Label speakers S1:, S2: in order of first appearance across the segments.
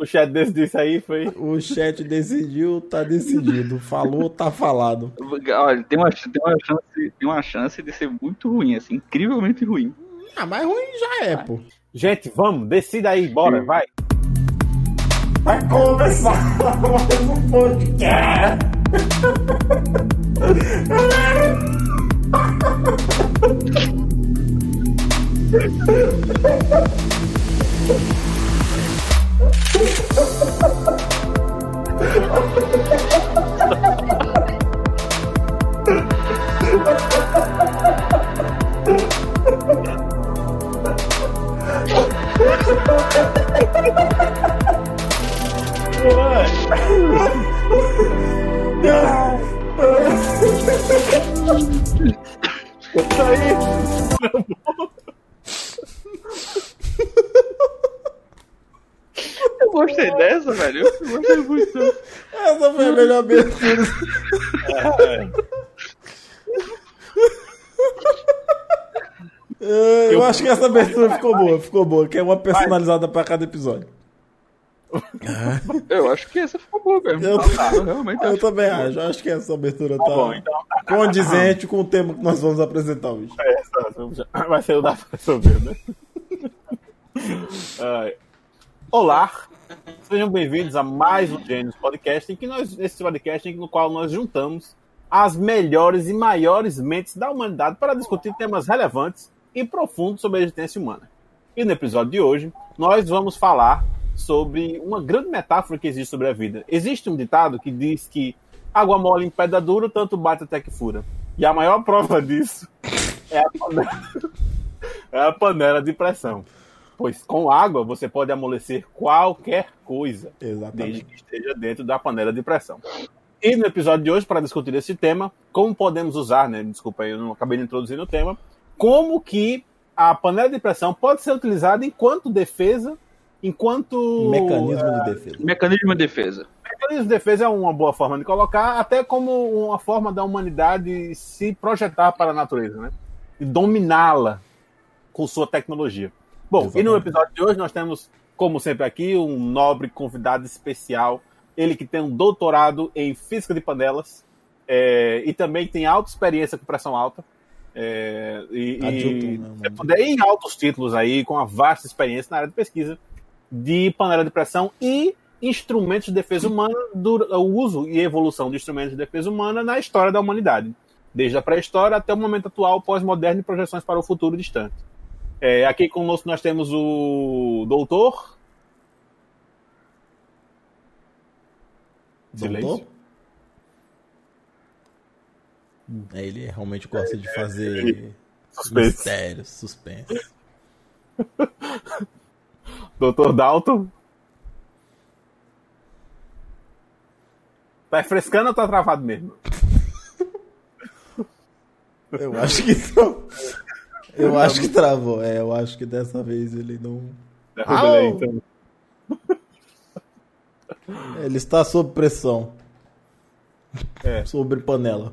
S1: O chat desse aí foi.
S2: O chat decidiu, tá decidido. Falou, tá falado.
S3: Olha, tem uma, tem, uma chance, tem uma chance de ser muito ruim, assim, incrivelmente ruim.
S2: Ah, mas ruim já é, pô.
S1: Gente, vamos, decida aí, bora, vai.
S2: Vai começar mais um podcast.
S1: Isso aí.
S3: Gostei dessa, velho. Eu gostei muito.
S2: Essa foi a melhor abertura. É, Eu acho que essa abertura ficou boa, ficou boa, que é uma personalizada pra cada episódio.
S3: Eu acho que essa ficou boa mesmo.
S2: Eu,
S3: eu realmente
S2: eu também acho, eu acho que essa abertura tá,
S1: bom, então.
S2: condizente com o tema que nós vamos apresentar hoje.
S1: É, Vai ser o da resolver, né? Ai. Olá, sejam bem-vindos a mais um Gênios Podcast, em que nós, esse podcast no qual nós juntamos as melhores e maiores mentes da humanidade para discutir temas relevantes e profundos sobre a existência humana. E no episódio de hoje, nós vamos falar sobre uma grande metáfora que existe sobre a vida. Existe um ditado que diz que água mole em pedra dura, tanto bate até que fura. E a maior prova disso é a panela, é a panela de pressão. Pois com água você pode amolecer qualquer coisa, desde
S2: Exatamente.
S1: que esteja dentro da panela de pressão. E no episódio de hoje, para discutir esse tema, como podemos usar, né? Desculpa, eu não acabei de introduzir o tema, como que a panela de pressão pode ser utilizada enquanto defesa, enquanto
S2: Mecanismo de defesa.
S3: Mecanismo de defesa.
S1: mecanismo de defesa é uma boa forma de colocar, até como uma forma da humanidade se projetar para a natureza, né? E dominá-la com sua tecnologia. Bom, e no
S2: Exatamente.
S1: episódio de hoje nós temos, como sempre aqui, um nobre convidado especial. Ele que tem um doutorado em física de panelas é, e também tem alta experiência com pressão alta. É, e,
S2: Adjunto,
S1: e,
S2: né,
S1: em altos títulos aí, com uma vasta experiência na área de pesquisa de panela de pressão e instrumentos de defesa humana, do, o uso e evolução de instrumentos de defesa humana na história da humanidade, desde a pré-história até o momento atual, pós-moderno e projeções para o futuro distante. É, aqui conosco nós temos o doutor. Silêncio.
S2: É, ele realmente gosta de fazer
S1: Suspense.
S2: mistérios, suspense.
S1: Doutor Dalton. Tá frescando ou tá travado mesmo?
S2: Eu acho que não. Eu acho que travou. É, eu acho que dessa vez ele não.
S1: Derruba então.
S2: Ele está sob pressão.
S1: É.
S2: Sobre panela.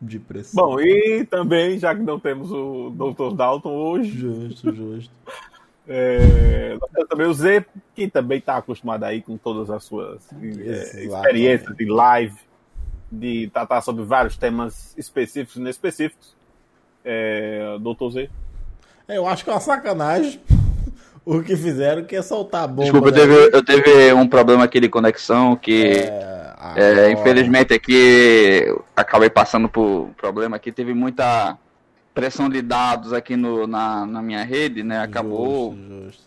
S2: De pressão.
S1: Bom, e também, já que não temos o Dr. Dalton hoje,
S2: Justo, justo.
S1: é, nós temos também o Z, que também está acostumado aí com todas as suas é, experiências de live, de tratar sobre vários temas específicos e inespecíficos. É, Dr. Z.
S2: É, eu acho que é uma sacanagem o que fizeram, que é soltar a bomba.
S3: Desculpa, eu teve, eu teve um problema aqui de conexão que,
S2: É,
S3: é, infelizmente, aqui acabei passando por problema aqui. Teve muita pressão de dados aqui no, na, na minha rede, né? Acabou,
S2: Justo, justo.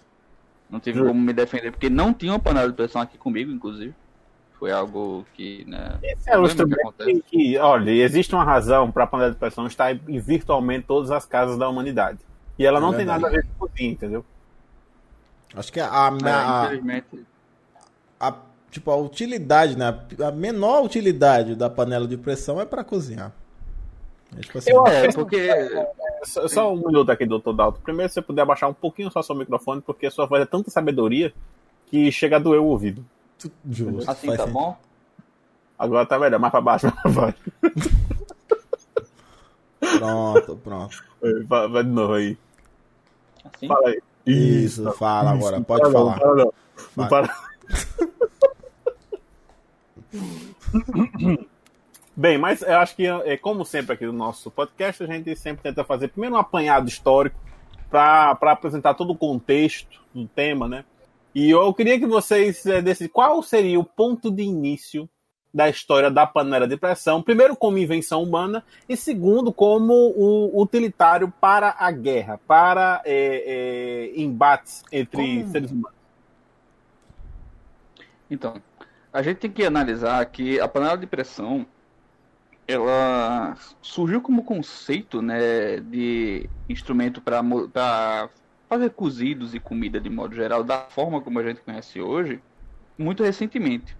S3: não tive
S1: Justo.
S3: como me defender, porque não tinha uma panela de pressão aqui comigo, inclusive. Foi algo que, né?
S1: Esse é um
S3: problema que
S1: que, que, olha, existe uma razão para a panela de pressão estar em virtualmente todas as casas da humanidade. E ela não
S2: É
S1: tem nada a ver com cozinha, entendeu?
S2: Acho que a, a,
S3: É,
S2: a-
S3: infelizmente.
S2: a- tipo, a utilidade, né? A menor utilidade da panela de pressão é para cozinhar. É, tipo assim,
S1: Eu acho
S3: É,
S1: que
S3: porque
S1: Só, só um minuto aqui, doutor Dalton. Primeiro, se você puder abaixar um pouquinho só seu microfone, porque a sua voz é tanta sabedoria que chega a doer o ouvido.
S2: Justo.
S3: assim
S2: faz
S3: tá
S2: sentido.
S3: bom.
S1: Agora tá melhor, mais pra baixo, vai.
S2: Pronto, pronto.
S1: Vai, vai de novo aí.
S3: Assim.
S1: Fala aí.
S2: Isso, fala agora, pode
S1: Não,
S2: falar.
S1: Não, não, não.
S2: Vai.
S1: para. Bem, mas eu acho que, é, como sempre aqui no nosso podcast, a gente sempre tenta fazer primeiro um apanhado histórico para apresentar todo o contexto do tema, né? E eu queria que vocês é, decidissem qual seria o ponto de início da história da panela de pressão, primeiro como invenção humana e segundo como o utilitário para a guerra, para é, é, embates entre
S2: Como?
S1: seres humanos.
S3: Então, a gente tem que analisar que a panela de pressão ela surgiu como conceito, né, de instrumento para fazer cozidos e comida de modo geral, da forma como a gente conhece hoje, muito recentemente.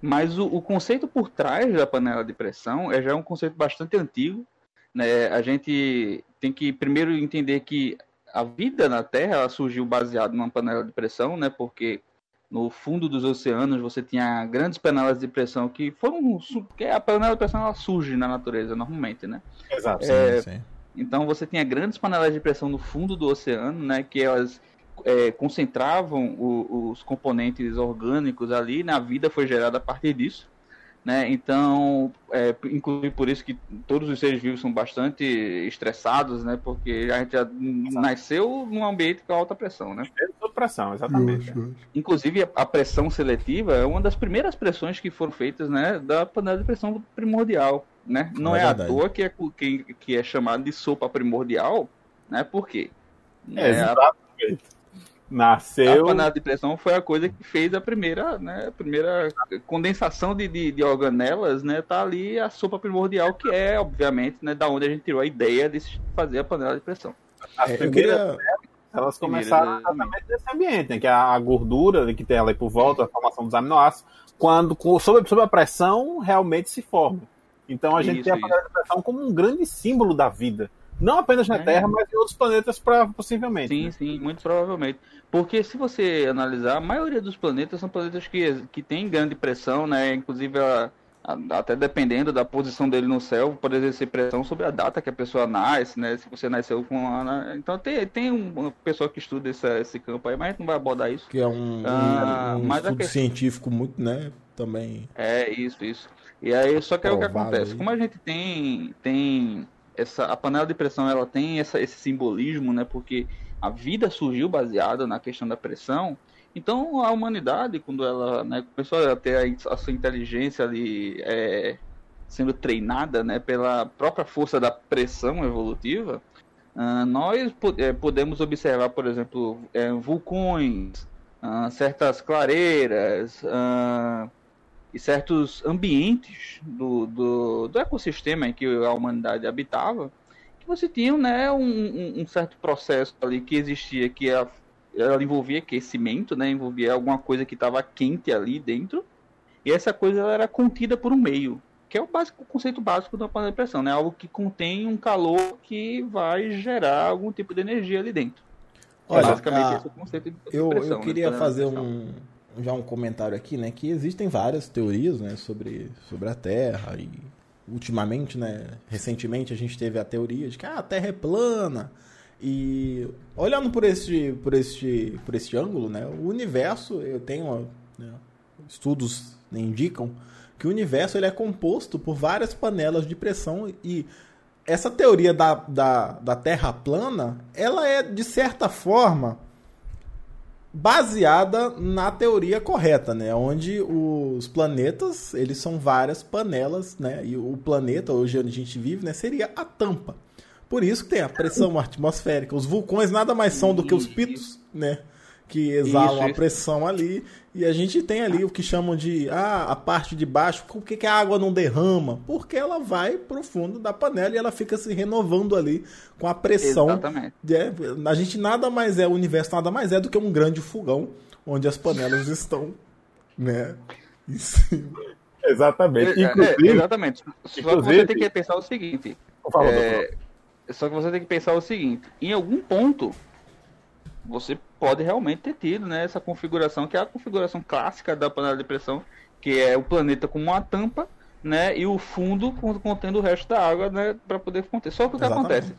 S3: Mas o, o conceito por trás da panela de pressão é já um conceito bastante antigo. Né? A gente tem que primeiro entender que a vida na Terra ela surgiu baseada numa panela de pressão, né? porque no fundo dos oceanos você tinha grandes panelas de pressão que foram. que A panela de pressão ela surge na natureza normalmente, né?
S1: Exato.
S2: Sim,
S3: É,
S2: sim.
S3: Então você tinha grandes panelas de pressão no fundo do oceano, né, que elas é, concentravam o- os componentes orgânicos ali, né, a vida foi gerada a partir disso. Né? Então, é, inclusive por isso que todos os seres vivos são bastante estressados, né? porque a gente já nasceu num ambiente com alta pressão. Né?
S1: Sob pressão, exatamente.
S3: Inclusive, a- a pressão seletiva é uma das primeiras pressões que foram feitas né, da panela de pressão primordial. Né? Não
S2: É
S3: é, à toa que é, que, que é chamado de sopa primordial, né? Por quê?
S1: É,
S3: É, a,
S1: exatamente.
S3: a
S1: Nasceu.
S3: panela de pressão foi a coisa que fez a primeira, né, a primeira condensação de, de, de organelas, né? Tá ali a sopa primordial, que é, obviamente, né, da onde a gente tirou a ideia de se fazer a panela de pressão.
S1: As
S2: É,
S1: primeiras
S2: queria.
S1: elas começaram
S3: exatamente.
S1: exatamente desse ambiente, né? Que é a gordura que tem ali por volta, a formação dos aminoácidos, quando com- sob, sob a pressão realmente se forma. Então a gente
S3: Isso,
S1: tem a panela de pressão como um grande símbolo da vida. Não apenas na
S3: É.
S1: Terra, mas em outros planetas, pra, possivelmente.
S3: Sim,
S1: né?
S3: sim, muito provavelmente. Porque se você analisar, a maioria dos planetas são planetas que, que têm grande pressão, né? Inclusive, a- a- até dependendo da posição dele no céu, pode exercer pressão sobre a data que a pessoa nasce, né? Se você nasceu com a... né? Então tem, tem um- uma pessoa que estuda esse, esse campo aí, mas a gente não vai abordar isso.
S2: Que é um,
S3: Ah,
S2: um, um estudo
S3: questão-
S2: científico muito, né? Também.
S3: É, isso, isso. E aí, só que é o que acontece.
S2: aí.
S3: Como a gente tem, tem essa, a panela de pressão, ela tem essa, esse simbolismo, né? Porque a vida surgiu baseada na questão da pressão. Então, a humanidade, quando ela né, começou a ter a, a sua inteligência ali é, sendo treinada, né? Pela própria força da pressão evolutiva, ah, nós eh, podemos observar, por exemplo, eh, vulcões, ah, certas clareiras, ah, e certos ambientes do, do, do ecossistema em que a humanidade habitava, que você tinha né, um, um- certo processo ali que existia, que ela, ela envolvia aquecimento, né, envolvia alguma coisa que estava quente ali dentro, e essa coisa ela era contida por um meio, que é o, básico, o conceito básico da panela de pressão, né, algo que contém um calor que vai gerar algum tipo de energia ali dentro.
S2: Olha,
S3: é basicamente
S2: a-
S3: esse o conceito de
S2: Eu,
S3: pressão,
S2: eu
S3: né,
S2: queria
S3: panela de
S2: fazer um, já um comentário aqui, né? Que existem várias teorias, né? Sobre, sobre a Terra e ultimamente, né? Recentemente a gente teve a teoria de que ah, a Terra é plana e olhando por este, por este, por este ângulo, né? O universo, eu tenho né, estudos indicam que o universo ele é composto por várias panelas de pressão e essa teoria da, da, da Terra plana, ela é de certa forma baseada na teoria correta, né? Onde os planetas, eles são várias panelas, né? E o planeta, hoje onde a gente vive, né, seria a tampa. Por isso que tem a pressão atmosférica. Os vulcões nada mais são do que os pitos, né? Que exalam
S3: Isso,
S2: a
S3: isso.
S2: pressão ali. E a gente tem ali o que chamam de ah, a parte de baixo. Por que, que a água não derrama? Porque ela vai pro fundo da panela e ela fica se renovando ali com a pressão
S3: Exatamente.
S2: é, a gente nada mais é, o universo nada mais é do que um grande fogão onde as panelas estão, né? em cima.
S1: Exatamente.
S3: É, é,
S1: Inclusive,
S3: exatamente. Só que
S1: inclusive-
S3: você tem que pensar o seguinte. é, só que você tem que pensar o seguinte. Em algum ponto, você pode realmente ter tido né, essa configuração, que é a configuração clássica da panela de pressão, que é o planeta com uma tampa, né? E o fundo con- contendo o resto da água, né? Para poder conter. Só que o que
S2: Exatamente.
S3: acontece?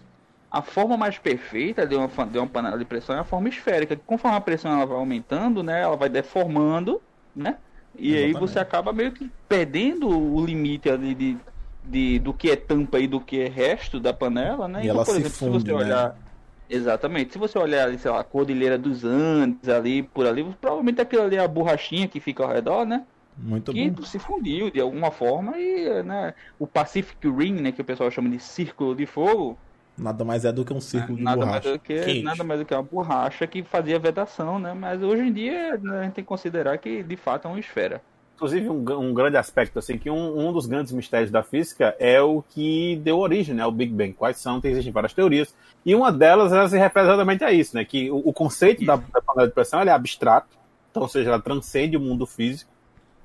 S3: a forma mais perfeita de uma, de uma panela de pressão é a forma esférica. Conforme a pressão ela vai aumentando, né, ela vai deformando, né? E Exatamente. aí você acaba meio que perdendo o limite ali de, de, do que é tampa e do que é resto da panela, né?
S2: E então, ela por exemplo, se, funde, se você olhar. Né?
S3: Exatamente. Se você olhar ali, sei lá, a Cordilheira dos Andes, ali, por ali, provavelmente aquilo ali é a borrachinha que fica ao redor, né?
S2: Muito
S3: que
S2: bom.
S3: se fundiu de alguma forma e, né, o Pacific Ring, né, que o pessoal chama de Círculo de Fogo,
S2: Nada mais é do que um círculo de
S3: nada
S2: borracha.
S3: Mais do que, nada mais do que uma borracha que fazia vedação, né? Mas hoje em dia né, a gente tem que considerar que de fato é uma esfera.
S1: Inclusive, um, um grande aspecto, assim, que um, um, dos grandes mistérios da física é o que deu origem né, ao Big Bang. Quais são? Tem, existem várias teorias. E uma delas ela se refere exatamente a isso, né? Que o, o conceito da, da, panela de pressão é abstrato, então, ou seja, ela transcende o mundo físico.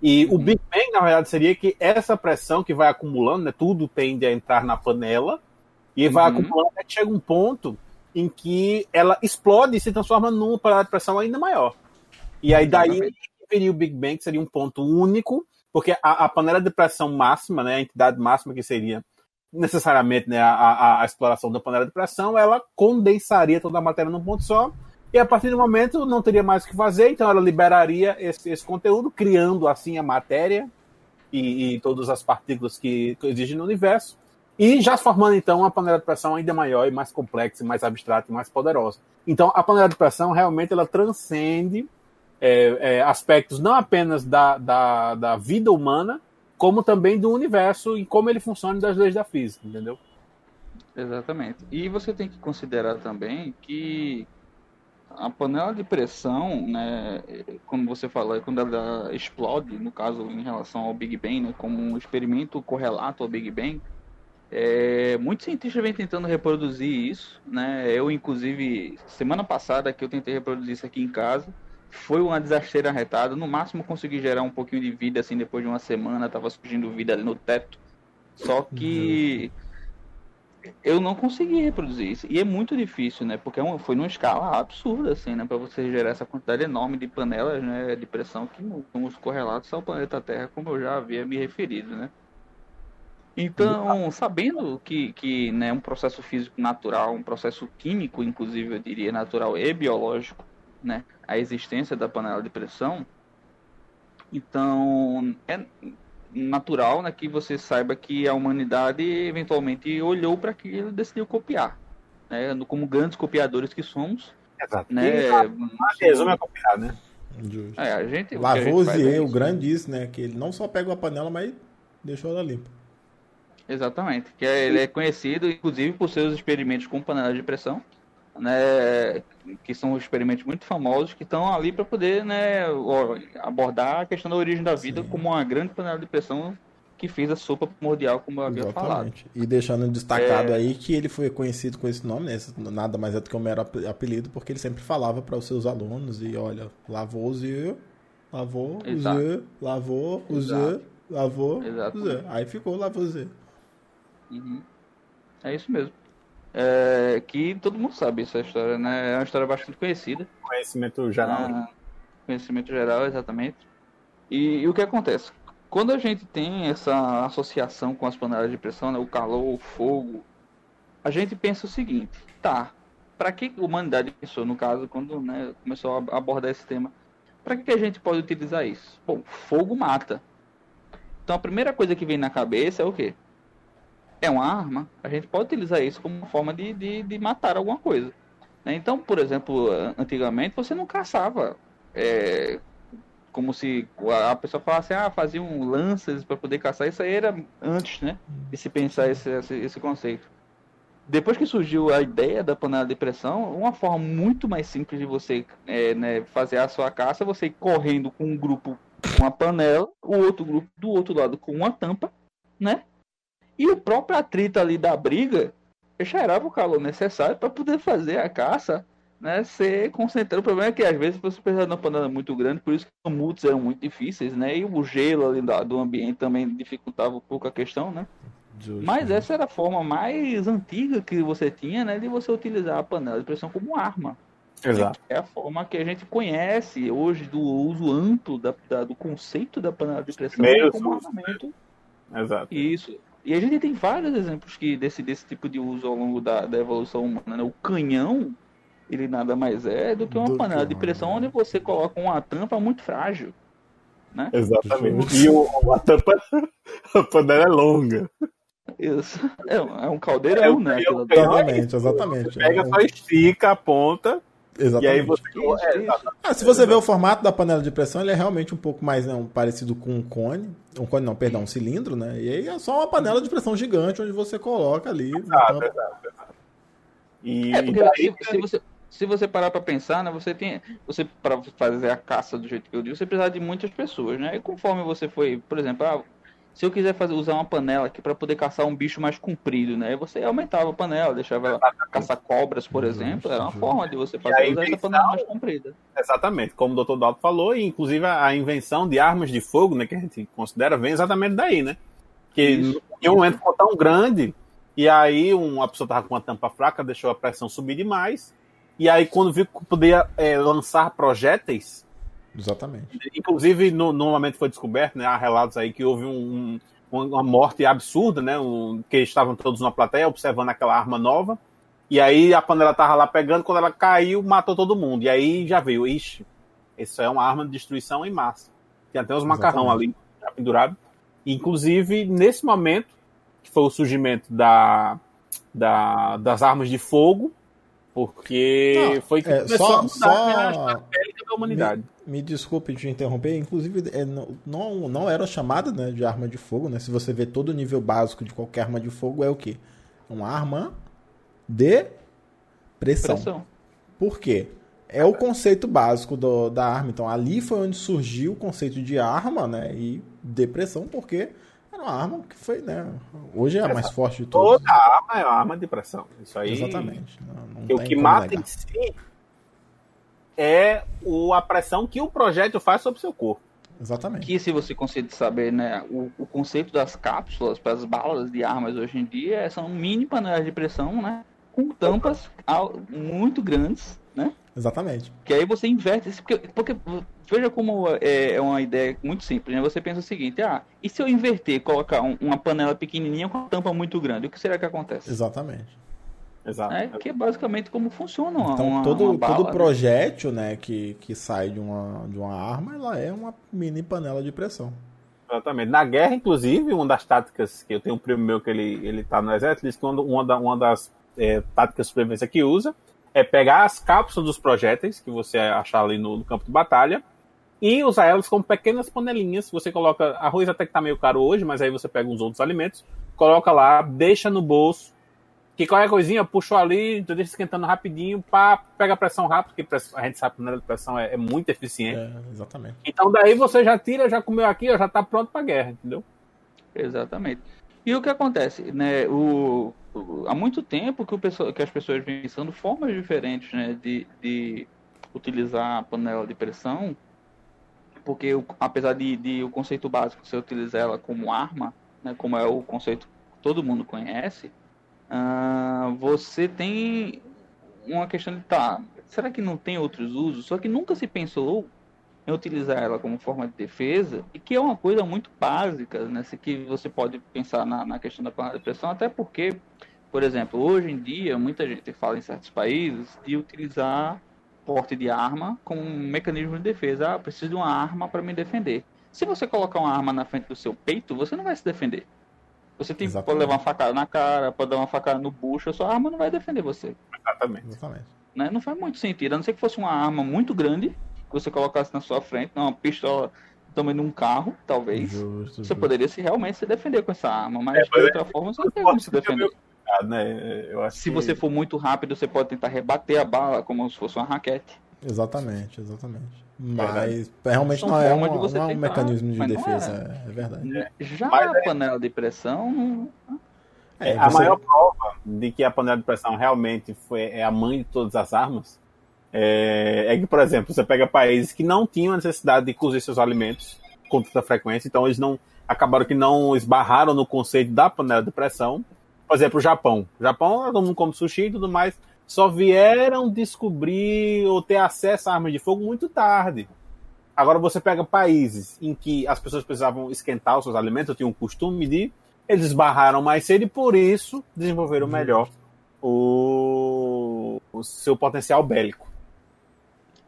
S1: E uhum. o Big Bang, na verdade, seria que essa pressão que vai acumulando, né, tudo tende a entrar na panela, e vai uhum. acumulando até que chega um ponto em que ela explode e se transforma numa panela de pressão ainda maior. E aí daí viria o Big Bang, seria um ponto único, porque a, a, panela de pressão máxima, né, a entidade máxima que seria necessariamente né, a, a, a, exploração da panela de pressão, ela condensaria toda a matéria num ponto só, e a partir do momento não teria mais o que fazer, então ela liberaria esse, esse conteúdo, criando assim a matéria e, e todas as partículas que, que existem no universo, e já formando então uma panela de pressão ainda maior e mais complexa, mais abstrata e mais poderosa. Então a panela de pressão realmente ela transcende é, é, aspectos não apenas da, da, da, vida humana, como também do universo e como ele funciona das leis da física, entendeu?
S3: Exatamente. E você tem que considerar também que a panela de pressão, né, como você falou, quando ela explode, no caso em relação ao Big Bang, né, como um experimento correlato ao Big Bang, é, muitos cientistas vêm tentando reproduzir isso, né? Eu, inclusive, semana passada que eu tentei reproduzir isso aqui em casa, foi uma desasteira arretada. No máximo consegui gerar um pouquinho de vida, assim, depois de uma semana, tava surgindo vida ali no teto. Só que eu não consegui reproduzir isso. E é muito difícil, né? Porque é foi numa escala absurda, assim, né? Para você gerar essa quantidade enorme de panelas, né? De pressão que não os correlatos ao planeta Terra, como eu já havia me referido, né? Então, sabendo que, que né, é um processo físico natural, um processo químico, inclusive, eu diria, natural e biológico, né, a existência da panela de pressão, então é natural né, que você saiba que a humanidade eventualmente olhou para aquilo e decidiu copiar. Né, como grandes copiadores que somos.
S1: Exato. Né, resume a copiar, né?
S2: Justo. É, a gente, Lavoisier, o, é o grande isso, né? Que ele não só pegou a panela, mas deixou ela limpa.
S3: Exatamente. Que é, ele é conhecido, inclusive, por seus experimentos com panela de pressão, né? Que são experimentos muito famosos que estão ali para poder, né, abordar a questão da origem da vida Sim. como uma grande panela de pressão que fez a sopa primordial, como eu havia Exatamente. falado.
S2: E deixando destacado é... aí que ele foi conhecido com esse nome, né? Nada mais é do que um mero apelido, porque ele sempre falava para os seus alunos e olha, lavou o Z, lavou o Z, lavou o Z, lavou o Z. Aí ficou lavou o Z.
S3: Uhum. É isso mesmo. É, que todo mundo sabe essa história, né? É uma história bastante conhecida.
S1: Conhecimento geral. Ah,
S3: conhecimento geral, exatamente. E, e, o que acontece? Quando a gente tem essa associação com as panelas de pressão, né, o calor, o fogo, a gente pensa o seguinte: tá, para que a humanidade pensou, no caso, quando né, começou a abordar esse tema, para que, que a gente pode utilizar isso? Bom, fogo mata. Então a primeira coisa que vem na cabeça é o quê? É uma arma, a gente pode utilizar isso como forma de, de, de matar alguma coisa. Né? Então, por exemplo, antigamente você não caçava é, como se a pessoa falasse, ah, faziam lanças para poder caçar. Isso aí era antes, né? De se pensar esse, esse, esse, conceito. Depois que surgiu a ideia da panela de pressão, uma forma muito mais simples de você é, né, fazer a sua caça, você ir correndo com um grupo com uma panela, o outro grupo do outro lado com uma tampa, né? E o próprio atrito ali da briga gerava o calor necessário para poder fazer a caça né, ser concentrado. O problema é que às vezes você precisa de uma panela muito grande, por isso que os multos eram muito difíceis, né? E o gelo ali do ambiente também dificultava um pouco a questão, né? Justo. Mas essa era a forma mais antiga que você tinha, né, de você utilizar a panela de pressão como arma.
S1: Exato.
S3: É a forma que a gente conhece hoje do uso amplo da, da do conceito da panela de pressão
S1: Meio
S3: como armamento.
S1: Exato.
S3: Isso. E a gente tem vários exemplos que desse, desse tipo de uso ao longo da, da evolução humana. Né? O canhão, ele nada mais é do que uma
S2: Do
S3: panela
S2: que
S3: de pressão onde você coloca uma tampa muito frágil.
S1: Exatamente. E o, a tampa a panela é longa.
S3: Isso. É, um- é um caldeirão,
S1: É,
S3: né?
S1: é.
S2: Exatamente, exatamente.
S1: Pega,
S2: É,
S1: só estica a ponta
S2: exatamente.
S1: aí você. É,
S3: isso.
S2: Ah, se você ver o formato da panela de pressão, ele é realmente um pouco mais né, um, parecido com um cone. Um cone não, perdão, um cilindro, né? E aí é só uma panela de pressão gigante onde você coloca ali.
S1: Ah,
S2: tampa.
S1: exato, exato. E,
S3: É, porque
S1: daí,
S3: se, se você, se você parar pra pensar, né, você tem, você para fazer a caça do jeito que eu digo, você precisa de muitas pessoas, né? E conforme você foi, por exemplo, ah, se eu quiser fazer, usar uma panela aqui para poder caçar um bicho mais comprido, né? Você aumentava a panela, deixava ela caçar cobras, por exemplo, era uma forma de você fazer usar essa
S1: invenção-
S3: panela mais comprida.
S1: Exatamente, como o Dr. Dalton falou, e inclusive a, invenção de armas de fogo, né, que a gente considera, vem exatamente daí, né? Que
S3: Isso.
S1: em um momento ficou tão grande, e aí um, uma pessoa tava com uma tampa fraca, deixou a pressão subir demais, e aí quando viu que podia é, lançar projéteis,
S2: Exatamente.
S1: inclusive no, no momento foi descoberto, né, há relatos aí que houve um- um- uma morte absurda, né, um, que estavam todos na plateia observando aquela arma nova, e aí a panela tava lá pegando, quando ela caiu, matou todo mundo, e aí já veio, ixi, isso é uma arma de destruição em massa. Tem até uns macarrão ali já pendurado. Inclusive, nesse momento, que foi o surgimento da, da- das armas de fogo, porque
S2: Não,
S1: foi que
S2: é,
S1: começou
S2: só-
S1: a mudar né, a
S2: só-
S1: bélica da humanidade.
S2: Me desculpe te interromper, inclusive é, não, não, era chamada né, de arma de fogo, né? Se você vê todo o nível básico de qualquer arma de fogo, é o quê? Uma arma de pressão.
S3: Pressão.
S2: Por quê? É o conceito básico do- da arma. Então, ali foi onde surgiu o conceito de arma, né? E depressão, porque era uma arma que foi, né? Hoje é a mais forte de todas.
S1: Toda arma é uma arma de pressão. Isso aí.
S2: Exatamente. Não, não
S1: o que mata
S2: negar.
S1: em si é o, a pressão que o projétil faz sobre o seu corpo.
S2: Exatamente.
S3: Que se você conseguir saber, né, o, o conceito das cápsulas para as balas de armas hoje em dia são mini panelas de pressão, né, com tampas muito grandes, né,
S2: Exatamente.
S3: que aí você inverte, isso, porque, porque veja como é, é uma ideia muito simples, né, você pensa o seguinte, ah, e se eu inverter, colocar um- uma panela pequenininha com uma tampa muito grande, o que será que acontece?
S2: Exatamente.
S1: Exato.
S3: É, que é basicamente como funciona uma,
S2: Então,
S3: uma,
S2: todo,
S3: uma bala,
S2: todo
S3: né?
S2: projétil né, que, que sai de uma, de uma arma, ela é uma mini panela de pressão.
S1: Exatamente. Na guerra, inclusive, uma das táticas que eu tenho um primo meu que ele, ele tá no exército, ele diz que uma, uma, da- uma das é, táticas de sobrevivência que usa é pegar as cápsulas dos projéteis que você achar ali no, no campo de batalha e usar elas como pequenas panelinhas. Você coloca arroz até que tá meio caro hoje, mas aí você pega uns outros alimentos, coloca lá, deixa no bolso, que qualquer coisinha puxou ali, tu deixa esquentando rapidinho, pá, pega a pressão rápido, porque a gente sabe que a panela de pressão é, é muito eficiente.
S2: É, exatamente.
S1: Então daí você já tira, já comeu aqui, ó, já tá pronto pra guerra, entendeu?
S3: Exatamente. E o que acontece, né? O, o- há muito tempo que, o pessoal, que as pessoas vêm pensando formas diferentes, né, de, de utilizar a panela de pressão, porque o- apesar de, de o conceito básico você utilizar ela como arma, né, como é o conceito que todo mundo conhece, ah, você tem uma questão de tá, será que não tem outros usos? Só que nunca se pensou em utilizar ela como forma de defesa, e que é uma coisa muito básica, né? que você pode pensar na, na questão da panela de pressão, até porque, por exemplo, hoje em dia, muita gente fala em certos países de utilizar porte de arma como um mecanismo de defesa. Ah, preciso de uma arma para me defender. Se você colocar uma arma na frente do seu peito, você não vai se defender. Você tem, pode
S2: Exatamente.
S3: levar uma facada na cara, pode dar uma facada no bucho, a sua arma não vai defender você
S1: Exatamente.
S2: Exatamente.
S3: né? Não faz muito sentido, a não ser que fosse uma arma muito grande que você colocasse na sua frente, não, uma pistola do tamanho de um carro, talvez.
S2: Justo,
S3: Você
S2: justo.
S3: poderia se realmente se defender com essa arma, mas
S1: É,
S3: de
S1: mas
S3: outra forma você não tem como se defender.
S1: Ah, né? Eu acho
S3: Se
S1: que-
S3: você for muito rápido, você pode tentar rebater a bala como se fosse uma raquete.
S2: Exatamente, exatamente. Mas realmente
S3: São
S2: não é,
S3: formas
S2: um,
S3: de você
S2: não é um mecanismo de defesa, é, é verdade.
S3: Já
S1: Mas
S3: a panela de pressão,
S2: É,
S1: a
S2: você-
S1: maior prova de que a panela de pressão realmente foi, é a mãe de todas as armas é, é que, por exemplo, você pega países que não tinham a necessidade de cozer seus alimentos com tanta frequência, então eles não acabaram que não esbarraram no conceito da panela de pressão. Por exemplo, o Japão. O Japão, todo mundo come sushi e tudo mais, só vieram descobrir ou ter acesso a armas de fogo muito tarde. Agora você pega países em que as pessoas precisavam esquentar os seus alimentos, tinham o costume de eles esbarraram mais cedo e por isso desenvolveram melhor o, o seu potencial bélico.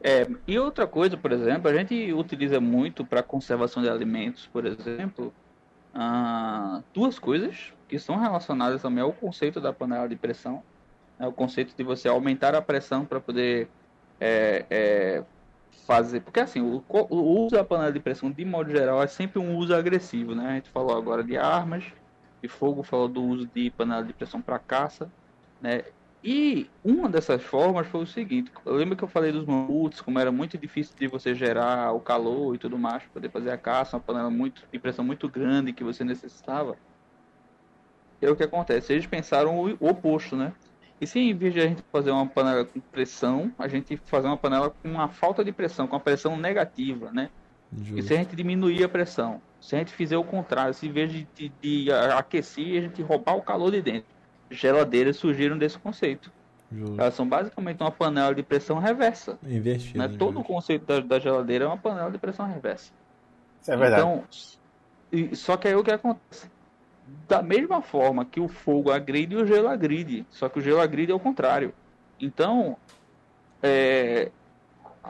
S3: É, e outra coisa, por exemplo, a gente utiliza muito para conservação de alimentos, por exemplo, ah, duas coisas que são relacionadas também ao conceito da panela de pressão. Né, o conceito de você aumentar a pressão para poder é, é, fazer. Porque assim, o, o, uso da panela de pressão, de modo geral, é sempre um uso agressivo. Né? A gente falou agora de armas, de fogo, falou do uso de panela de pressão para caça. Né? E uma dessas formas foi o seguinte: eu lembro que eu falei dos mamuts, como era muito difícil de você gerar o calor e tudo mais para poder fazer a caça, uma panela muito, de pressão muito grande que você necessitava. E é o que acontece? Eles pensaram o oposto, né? E se em vez de a gente fazer uma panela com pressão, a gente fazer uma panela com uma falta de pressão, com uma pressão negativa, né? Justo. E se a gente diminuir a pressão, se a gente fizer o contrário, se em vez de, de, de aquecer, a gente roubar o calor de dentro geladeiras surgiram desse conceito. Justo. Elas são basicamente uma panela de pressão reversa.
S2: Investido,
S3: né? Todo o conceito da, da, geladeira é uma panela de pressão reversa.
S1: Isso é verdade.
S3: Então, e, só que aí o que acontece? Da mesma forma que o fogo agride, o gelo agride. Só que o gelo agride é o contrário. Então, é,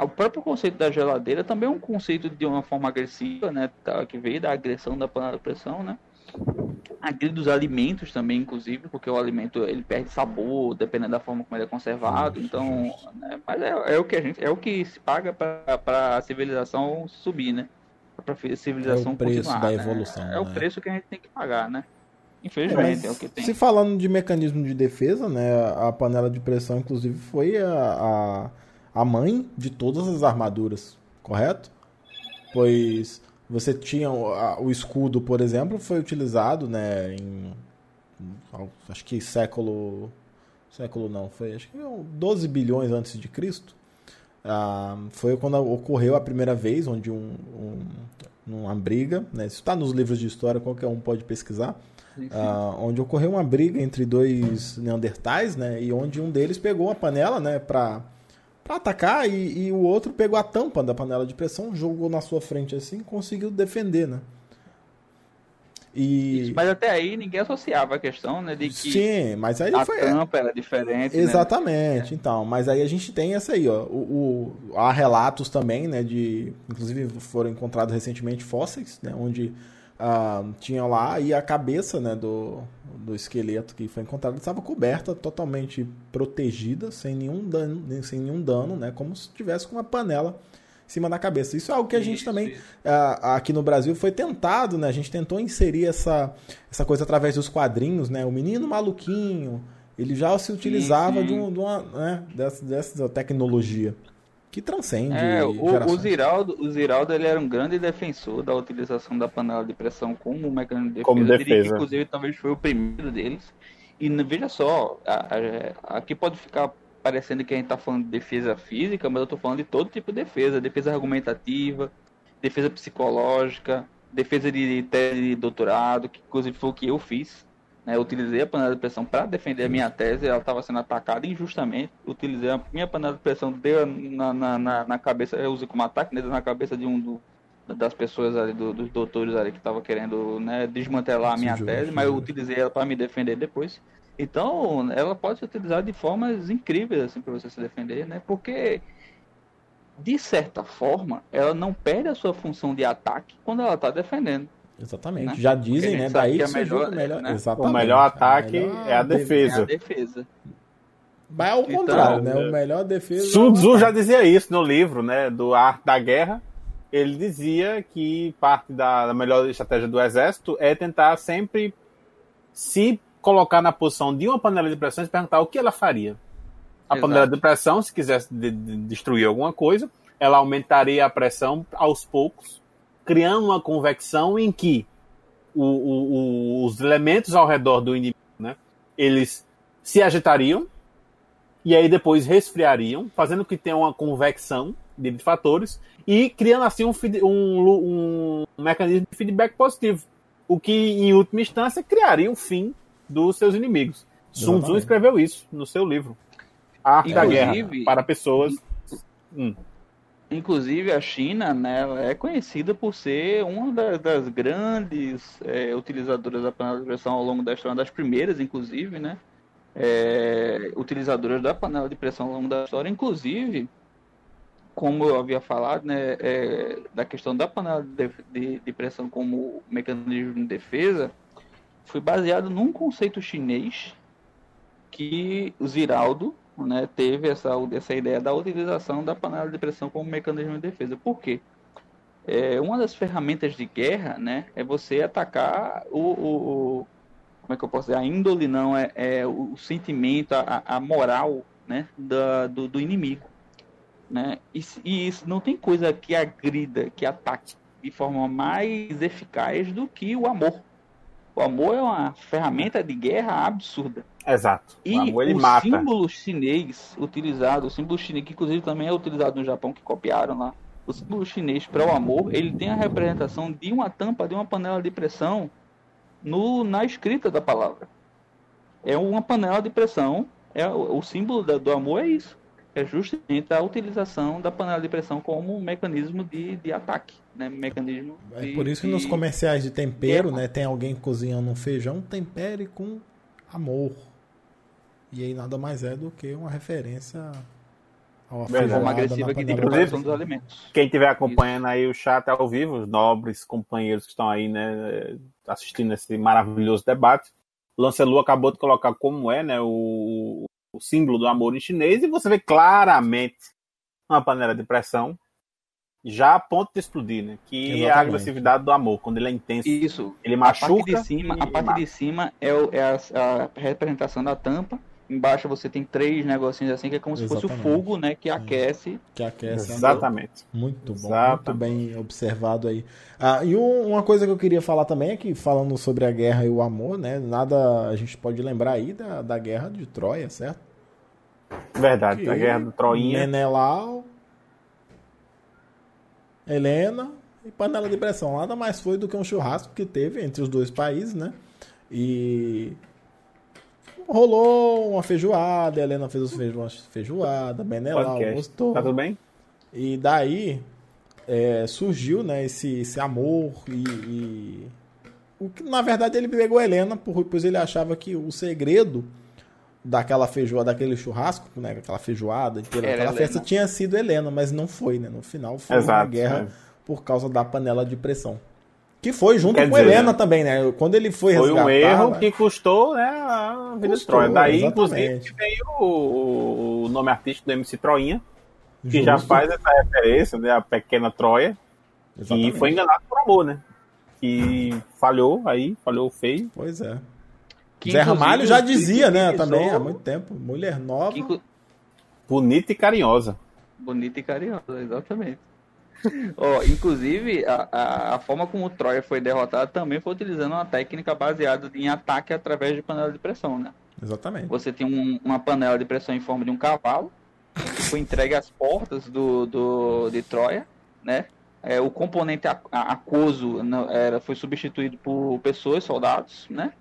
S3: o próprio conceito da geladeira também é um conceito de uma forma agressiva, né? Que veio da agressão da panela de pressão, né? Agride os alimentos também, inclusive, porque o alimento ele perde sabor, dependendo da forma como ele é conservado. Então. Né, mas é, é, o que a gente, é o que se paga para a civilização subir, né? Para a civilização
S2: é o preço
S3: continuar,
S2: da
S3: né?
S2: evolução.
S3: É
S2: né?
S3: o preço que a gente tem que pagar, né? Infelizmente, é, é o que tem.
S2: Se falando de mecanismo de defesa, né? A panela de pressão, inclusive, foi a, a, a mãe de todas as armaduras, correto? Pois você tinha o, escudo, por exemplo, foi utilizado, né, em acho que século século não, foi acho que 12 bilhões antes de Cristo. Ah, foi quando ocorreu a primeira vez onde um, um uma briga, né, isso está nos livros de história, qualquer um pode pesquisar, ah, onde ocorreu uma briga entre dois neandertais, né, e onde um deles pegou uma panela, né, para para atacar e, e, o outro pegou a tampa da panela de pressão, jogou na sua frente assim, conseguiu defender, né?
S3: E... Isso, mas até aí ninguém associava a questão, né, de que
S2: Sim, mas aí
S3: a
S2: foi
S3: tampa era diferente,
S2: né? Exatamente. Né? Então, mas aí a gente tem essa aí, ó, o, o, há relatos também, né, de inclusive foram encontrados recentemente fósseis, né, onde ah, tinha lá e a cabeça né, do, do esqueleto que foi encontrado estava coberta, totalmente protegida, sem nenhum dano, sem nenhum dano, né, como se tivesse com uma panela cima da cabeça. Isso é algo que a gente isso, também, ah, aqui no Brasil, foi tentado, né? A gente tentou inserir essa, essa coisa através dos quadrinhos, né? O menino maluquinho, ele já se utilizava sim, sim. De, um, de, uma, né? dessa, dessa tecnologia que transcende.
S3: É, o, o, Ziraldo, o Ziraldo ele era um grande defensor da utilização da panela de pressão como mecanismo de defesa.
S1: Como defesa. Diria
S3: que, inclusive, talvez foi o primeiro deles. E veja só, a, a, aqui pode ficar parecendo que a gente está falando de defesa física, mas eu estou falando de todo tipo de defesa: defesa argumentativa, defesa psicológica, defesa de tese de doutorado, que inclusive foi o que eu fiz. Né, eu utilizei a panela de pressão para defender a minha tese, ela estava sendo atacada injustamente. Utilizei a minha panela de pressão deu na, na, na, na cabeça, eu usei como ataque né, na cabeça de um do, das pessoas ali, do, dos doutores ali que estavam querendo né, desmantelar a minha Sim, tese, mas eu utilizei ela para me defender depois. Então, ela pode ser utilizada de formas incríveis assim para você se defender, né? Porque de certa forma, ela não perde a sua função de ataque quando ela está defendendo.
S2: Exatamente. Né? Já dizem, né? Daí que,
S3: que melhor,
S2: o melhor,
S3: né?
S1: o melhor ataque melhor é a defesa. É a
S3: defesa.
S2: Vai ao então, contrário, né? O melhor defesa.
S1: Sun Tzu é já dizia isso no livro, né? Do Arte da Guerra. Ele dizia que parte da, da melhor estratégia do exército é tentar sempre se colocar na posição de uma panela de pressão e perguntar o que ela faria. A Exato. panela de pressão, se quisesse de, de destruir alguma coisa, ela aumentaria a pressão aos poucos criando uma convecção em que o, o, os elementos ao redor do inimigo, né, eles se agitariam e aí depois resfriariam, fazendo que tenha uma convecção de fatores e criando assim um, um, um mecanismo de feedback positivo, o que em última instância criaria um fim dos seus inimigos. Sun Tzu escreveu isso no seu livro, A Arte da Guerra, para pessoas. Hum.
S3: Inclusive a China, né, é conhecida por ser uma das, das grandes é, utilizadoras da panela de pressão ao longo da história, uma das primeiras, inclusive, né, é, utilizadoras da panela de pressão ao longo da história, inclusive, como eu havia falado, né, é, da questão da panela de, de, de pressão como mecanismo de defesa, foi baseado num conceito chinês que o Ziraldo né, teve essa, essa ideia da utilização da panela de pressão como mecanismo de defesa. Por quê? É, uma das ferramentas de guerra né, é você atacar o, o, o como é que eu posso dizer, a índole não, é, é o sentimento, a, a moral né, da, do, do inimigo. Né? E, e, isso não tem coisa que agrida, que ataque de forma mais eficaz do que o amor. O amor é uma ferramenta de guerra absurda.
S1: Exato.
S3: E o, amor, o mata. símbolo chinês utilizado, o símbolo chinês, que inclusive também é utilizado no Japão, que copiaram lá, o símbolo chinês para o amor, ele tem a representação de uma tampa de uma panela de pressão no, na escrita da palavra. É uma panela de pressão, é o, o símbolo da, do amor é isso é justamente a utilização da panela de pressão como um mecanismo de, de ataque, né? Mecanismo
S2: de, é por isso que nos comerciais de tempero, né, tem alguém cozinhando um feijão, tempere com amor. E aí nada mais é do que uma referência
S3: ao forma agressiva que tem preparação dos alimentos.
S1: Quem estiver acompanhando aí o chat ao vivo, os nobres companheiros que estão aí, né, assistindo esse maravilhoso debate, Lancelot acabou de colocar como é, né, o, o símbolo do amor em chinês, e você vê claramente uma panela de pressão já a ponto de explodir, né? Que Exatamente. é a agressividade do amor, quando ele é intenso.
S3: Isso.
S1: Ele machuca.
S3: A parte de cima, a parte de cima é, o, é a, a, representação da tampa. Embaixo você tem três negocinhos assim, que é como Exatamente. se fosse o fogo, né? Que aquece.
S2: Que aquece.
S1: Exatamente.
S2: Muito bom. Exatamente. Muito bem observado aí. Ah, e um, uma coisa que eu queria falar também é que, falando sobre a guerra e o amor, né? Nada a gente pode lembrar aí da, da guerra de Troia, certo?
S1: Verdade, que a guerra do Troinha.
S2: Menelau, Helena e panela de pressão. Nada mais foi do que um churrasco que teve entre os dois países, né? E rolou uma feijoada, Helena fez uma feijoada, Menelau gostou.
S1: Tá tudo bem?
S2: E daí é, surgiu né, esse, esse amor e, e, o que na verdade ele pegou a Helena, pois ele achava que o segredo daquela feijoada, daquele churrasco, né, aquela feijoada, aquela, aquela festa tinha sido Helena, mas não foi, né? No final foi Exato, uma guerra é. por causa da panela de pressão. Que foi junto Quer com dizer, Helena também, né? Quando ele foi
S1: Foi um erro né? que custou, né, a vida de Troia. Daí, exatamente. inclusive, veio o, o, nome artístico do MC Troinha, que Justo. já faz essa referência, né, a pequena Troia, exatamente. e foi enganado por amor, né? Que falhou aí, falhou feio.
S2: Pois é. Que, Zé Ramalho já dizia, né, também, há muito tempo. Mulher nova. Que,
S1: bonita e carinhosa.
S3: Bonita e carinhosa, exatamente. Oh, inclusive, a, a, a, forma como o Troia foi derrotado também foi utilizando uma técnica baseada em ataque através de panela de pressão, né?
S2: Exatamente.
S3: Você tem um, uma panela de pressão em forma de um cavalo, que foi entregue às portas do, do, de Troia, né? É, o componente aquoso era, foi substituído por pessoas, soldados, né?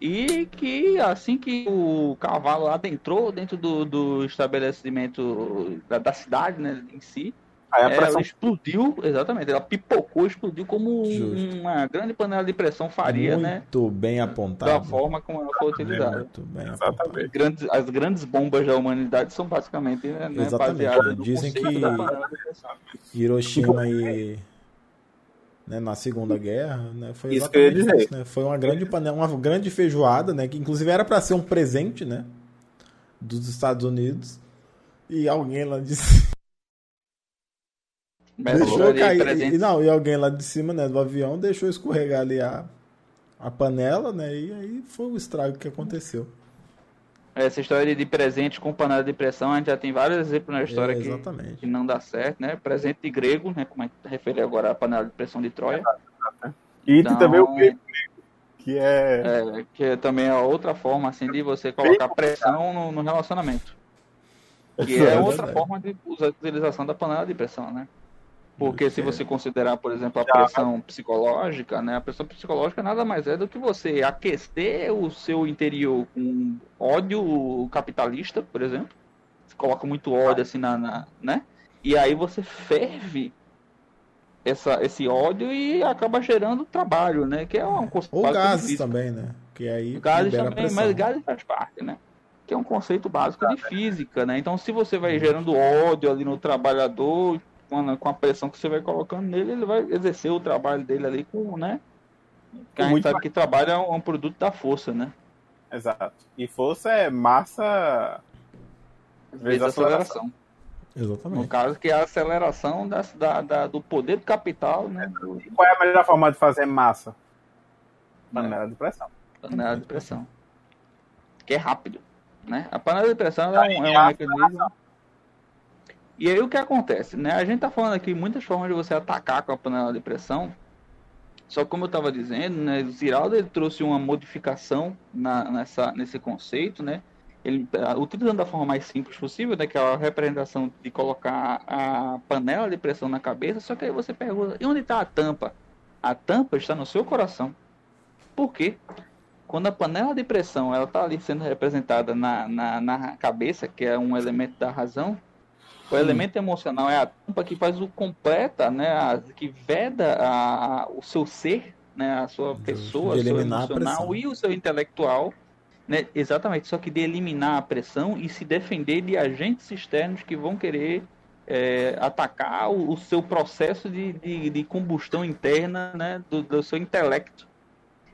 S3: E que assim que o cavalo adentrou dentro do, do estabelecimento da, da cidade, né, em si, Aí pressão... ela explodiu, exatamente, ela pipocou, explodiu como Justo. uma grande panela de pressão faria,
S2: muito
S3: né?
S2: Muito bem apontado.
S3: Da forma como ela foi utilizada. Muito bem. As grandes, as grandes bombas da humanidade são basicamente né, baseadas
S2: no Dizem que Hiroshima e né, na Segunda Guerra, né, foi
S1: isso que eu ia dizer.
S2: Isso, né, foi uma grande panela, uma grande feijoada, né, que inclusive era para ser um presente, né, dos Estados Unidos, e alguém lá disse deixou cair, e, não, e alguém lá de cima, né, do avião deixou escorregar ali a, a panela, né, e aí foi o estrago que aconteceu.
S3: Essa história de presente com panela de pressão, a gente já tem vários exemplos na história é, que, que, não dá certo, né? Presente de grego, né? Como a gente refere agora à panela de pressão de Troia.
S1: E então, também o grego, que é...
S3: é... Que é também a outra forma, assim, de você colocar pressão no, no relacionamento. Que é, é outra forma de usar a utilização da panela de pressão, né? Porque se você considerar, por exemplo, a pressão psicológica, né? A pressão psicológica nada mais é do que você aquecer o seu interior com ódio capitalista, por exemplo. Você coloca muito ódio assim na, na né? E aí você ferve essa, esse ódio e acaba gerando trabalho, né? Que é um
S2: conceito Ou gases também, né? Que aí
S3: gases também, mas gases faz parte, né? Que é um conceito básico de física, né? Então se você vai gerando ódio ali no trabalhador, com a, com a pressão que você vai colocando nele, ele vai exercer o trabalho dele ali com, né? Que a gente sabe que trabalho é um, um produto da força, né?
S1: Exato. E força é massa
S3: vezes aceleração. aceleração.
S2: Exatamente.
S3: No caso, que é a aceleração da, da, da, do poder do capital. Né? Do...
S1: Qual é a melhor forma de fazer massa? Panela de pressão.
S3: Panela de pressão. Que é rápido. Né? A panela de pressão é um, é um mecanismo. E aí o que acontece? Né? A gente está falando aqui muitas formas de você atacar com a panela de pressão. Só como eu estava dizendo, né, o Ziraldo ele trouxe uma modificação na, nessa, nesse conceito, né? ele, uh, utilizando da forma mais simples possível, né, que é a representação de colocar a panela de pressão na cabeça, só que aí você pergunta, e onde está a tampa? A tampa está no seu coração. Por quê? Quando a panela de pressão ela está ali sendo representada na, na, na, cabeça, que é um elemento da razão, o elemento emocional é a tampa que faz o completa, né, a, que veda a, a, o seu ser, né, a sua pessoa, o seu emocional e o seu intelectual né? Exatamente, só que de eliminar a pressão e se defender de agentes externos que vão querer é, atacar o, o, seu processo de, de, de combustão interna né, do, do, seu intelecto.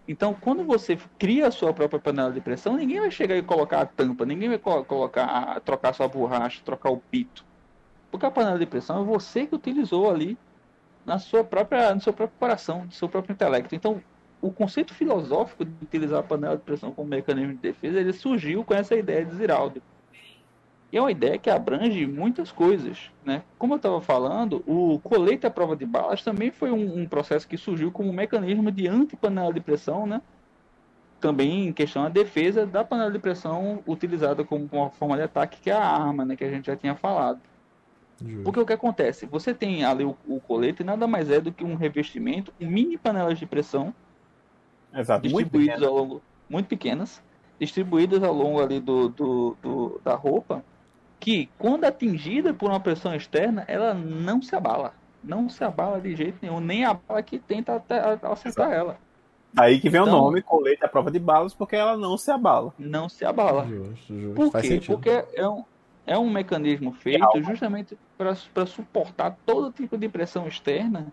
S3: Então, quando você cria a sua própria panela de pressão, ninguém vai chegar e colocar a tampa, ninguém vai colocar, trocar sua borracha, trocar o pito. Porque a panela de pressão é você que utilizou ali na sua própria, no seu próprio coração, no seu próprio intelecto. Então, o conceito filosófico de utilizar a panela de pressão como mecanismo de defesa, ele surgiu com essa ideia de Ziraldo. E é uma ideia que abrange muitas coisas, né? Como eu estava falando, o colete à prova de balas também foi um, um processo que surgiu como mecanismo de anti-panela de pressão, né? Também em questão da defesa da panela de pressão utilizada como uma forma de ataque, que é a arma, né? Que a gente já tinha falado. Porque o que acontece? Você tem ali o, o colete, nada mais é do que um revestimento, um mini panelas de pressão,
S1: Exato.
S3: distribuídas muito ao longo, muito pequenas, distribuídas ao longo ali do, do, do, da roupa, que quando atingida por uma pressão externa, ela não se abala. Não se abala de jeito nenhum, nem a bala que tenta acertar ela.
S1: Aí que vem então, o nome colete à prova de balas, porque ela não se abala.
S3: Não se abala. Justo, justo. Por Faz quê? Sentido. Porque é um, é um mecanismo feito é justamente para suportar todo tipo de pressão externa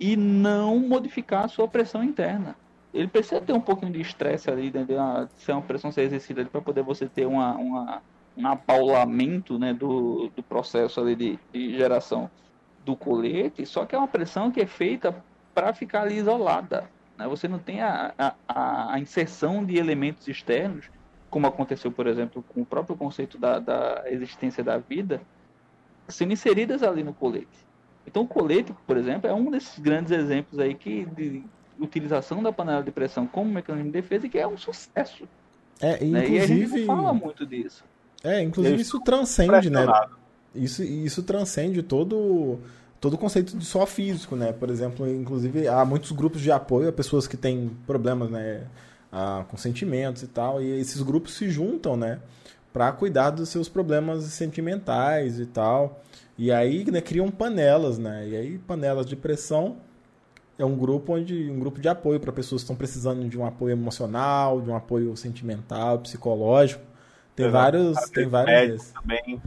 S3: e não modificar a sua pressão interna ele precisa ter um pouquinho de estresse ali, de uma, ser uma pressão ser exercida para poder você ter uma, uma, um apaulamento né, do, do processo ali de, de geração do colete, só que é uma pressão que é feita para ficar ali isolada. Né? Você não tem a, a, a, inserção de elementos externos, como aconteceu, por exemplo, com o próprio conceito da, da existência da vida, sendo inseridas ali no colete. Então, o colete, por exemplo, é um desses grandes exemplos aí que de, utilização da panela de pressão como mecanismo de defesa e que é um sucesso.
S2: É, inclusive... Né? E a gente
S3: não fala muito disso.
S2: É, inclusive isso transcende, né? Isso, isso transcende todo todo o conceito de só físico, né? Por exemplo, inclusive há muitos grupos de apoio a pessoas que têm problemas, né, ah, com sentimentos e tal, e esses grupos se juntam, né, para cuidar dos seus problemas sentimentais e tal. E aí, né, criam panelas, né? E aí panelas de pressão é um grupo onde um grupo de apoio para pessoas que estão precisando de um apoio emocional, de um apoio sentimental, psicológico. Tem Exato. vários, tem vários também.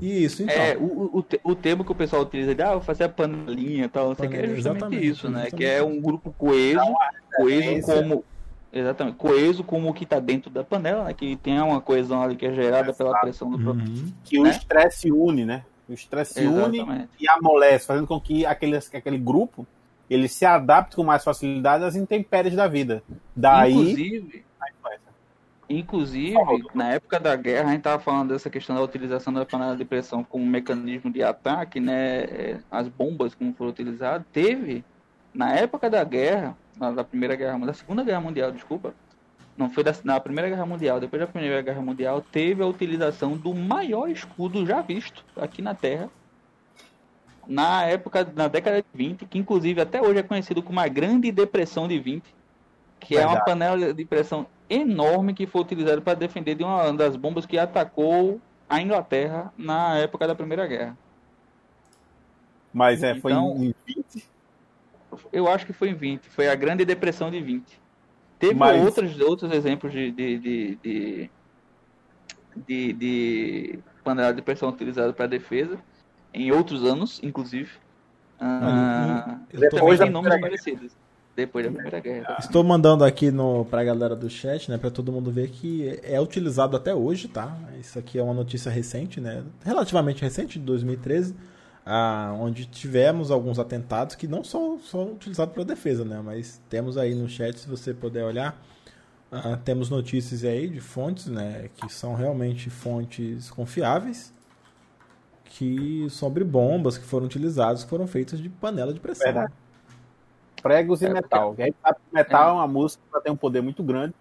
S2: Isso, então.
S3: É, o, o, o termo que o pessoal utiliza de ah, vou fazer a panelinha e tal, não sei que é justamente exatamente, isso, né? Exatamente. Que é um grupo coeso, coeso como Exatamente. Coeso como o que está dentro da panela, né? que tem uma coesão ali que é gerada Exato. pela pressão do próprio. Uhum.
S1: Que né? o estresse une, né? O estresse une e amolece, fazendo com que aquele, aquele grupo ele se adapta com mais facilidade às intempéries da vida. Daí.
S3: Inclusive, inclusive na época da guerra, a gente estava falando dessa questão da utilização da panela de pressão como mecanismo de ataque, né? É, as bombas como foram utilizadas. Teve, na época da guerra, da Primeira Guerra da Segunda Guerra Mundial, desculpa. Não foi da, na Primeira Guerra Mundial, depois da Primeira Guerra Mundial, teve a utilização do maior escudo já visto aqui na Terra, na época, na década de 20, que inclusive até hoje é conhecido como a Grande Depressão de 20, que Verdade. é uma panela de pressão enorme que foi utilizada para defender de uma das bombas que atacou a Inglaterra na época da Primeira Guerra.
S1: Mas é, foi
S3: Então-
S1: em 20?
S3: Eu acho que foi em 20. Foi a Grande Depressão de 20. Teve
S1: Mas-
S3: outros, outros exemplos de, de, de, de, de, de panela de pressão utilizada para defesa, em outros anos, inclusive. Ah,
S2: eu
S3: também
S2: tô-
S1: Depois da
S3: nomes. Depois da Primeira Guerra.
S2: Estou mandando aqui no, pra galera do chat, né, pra todo mundo ver que é utilizado até hoje, tá? Isso aqui é uma notícia recente, né? Relativamente recente, de 2013, ah, onde tivemos alguns atentados que não são só utilizados para defesa, né? Mas temos aí no chat, se você puder olhar, ah, temos notícias aí de fontes, né, que são realmente fontes confiáveis, que sobre bombas que foram utilizadas, que foram feitas de panela de pressão.
S1: Verdade. Pregos e
S3: É,
S1: metal. E aí, sabe que metal é. uma música que tem um poder muito grande.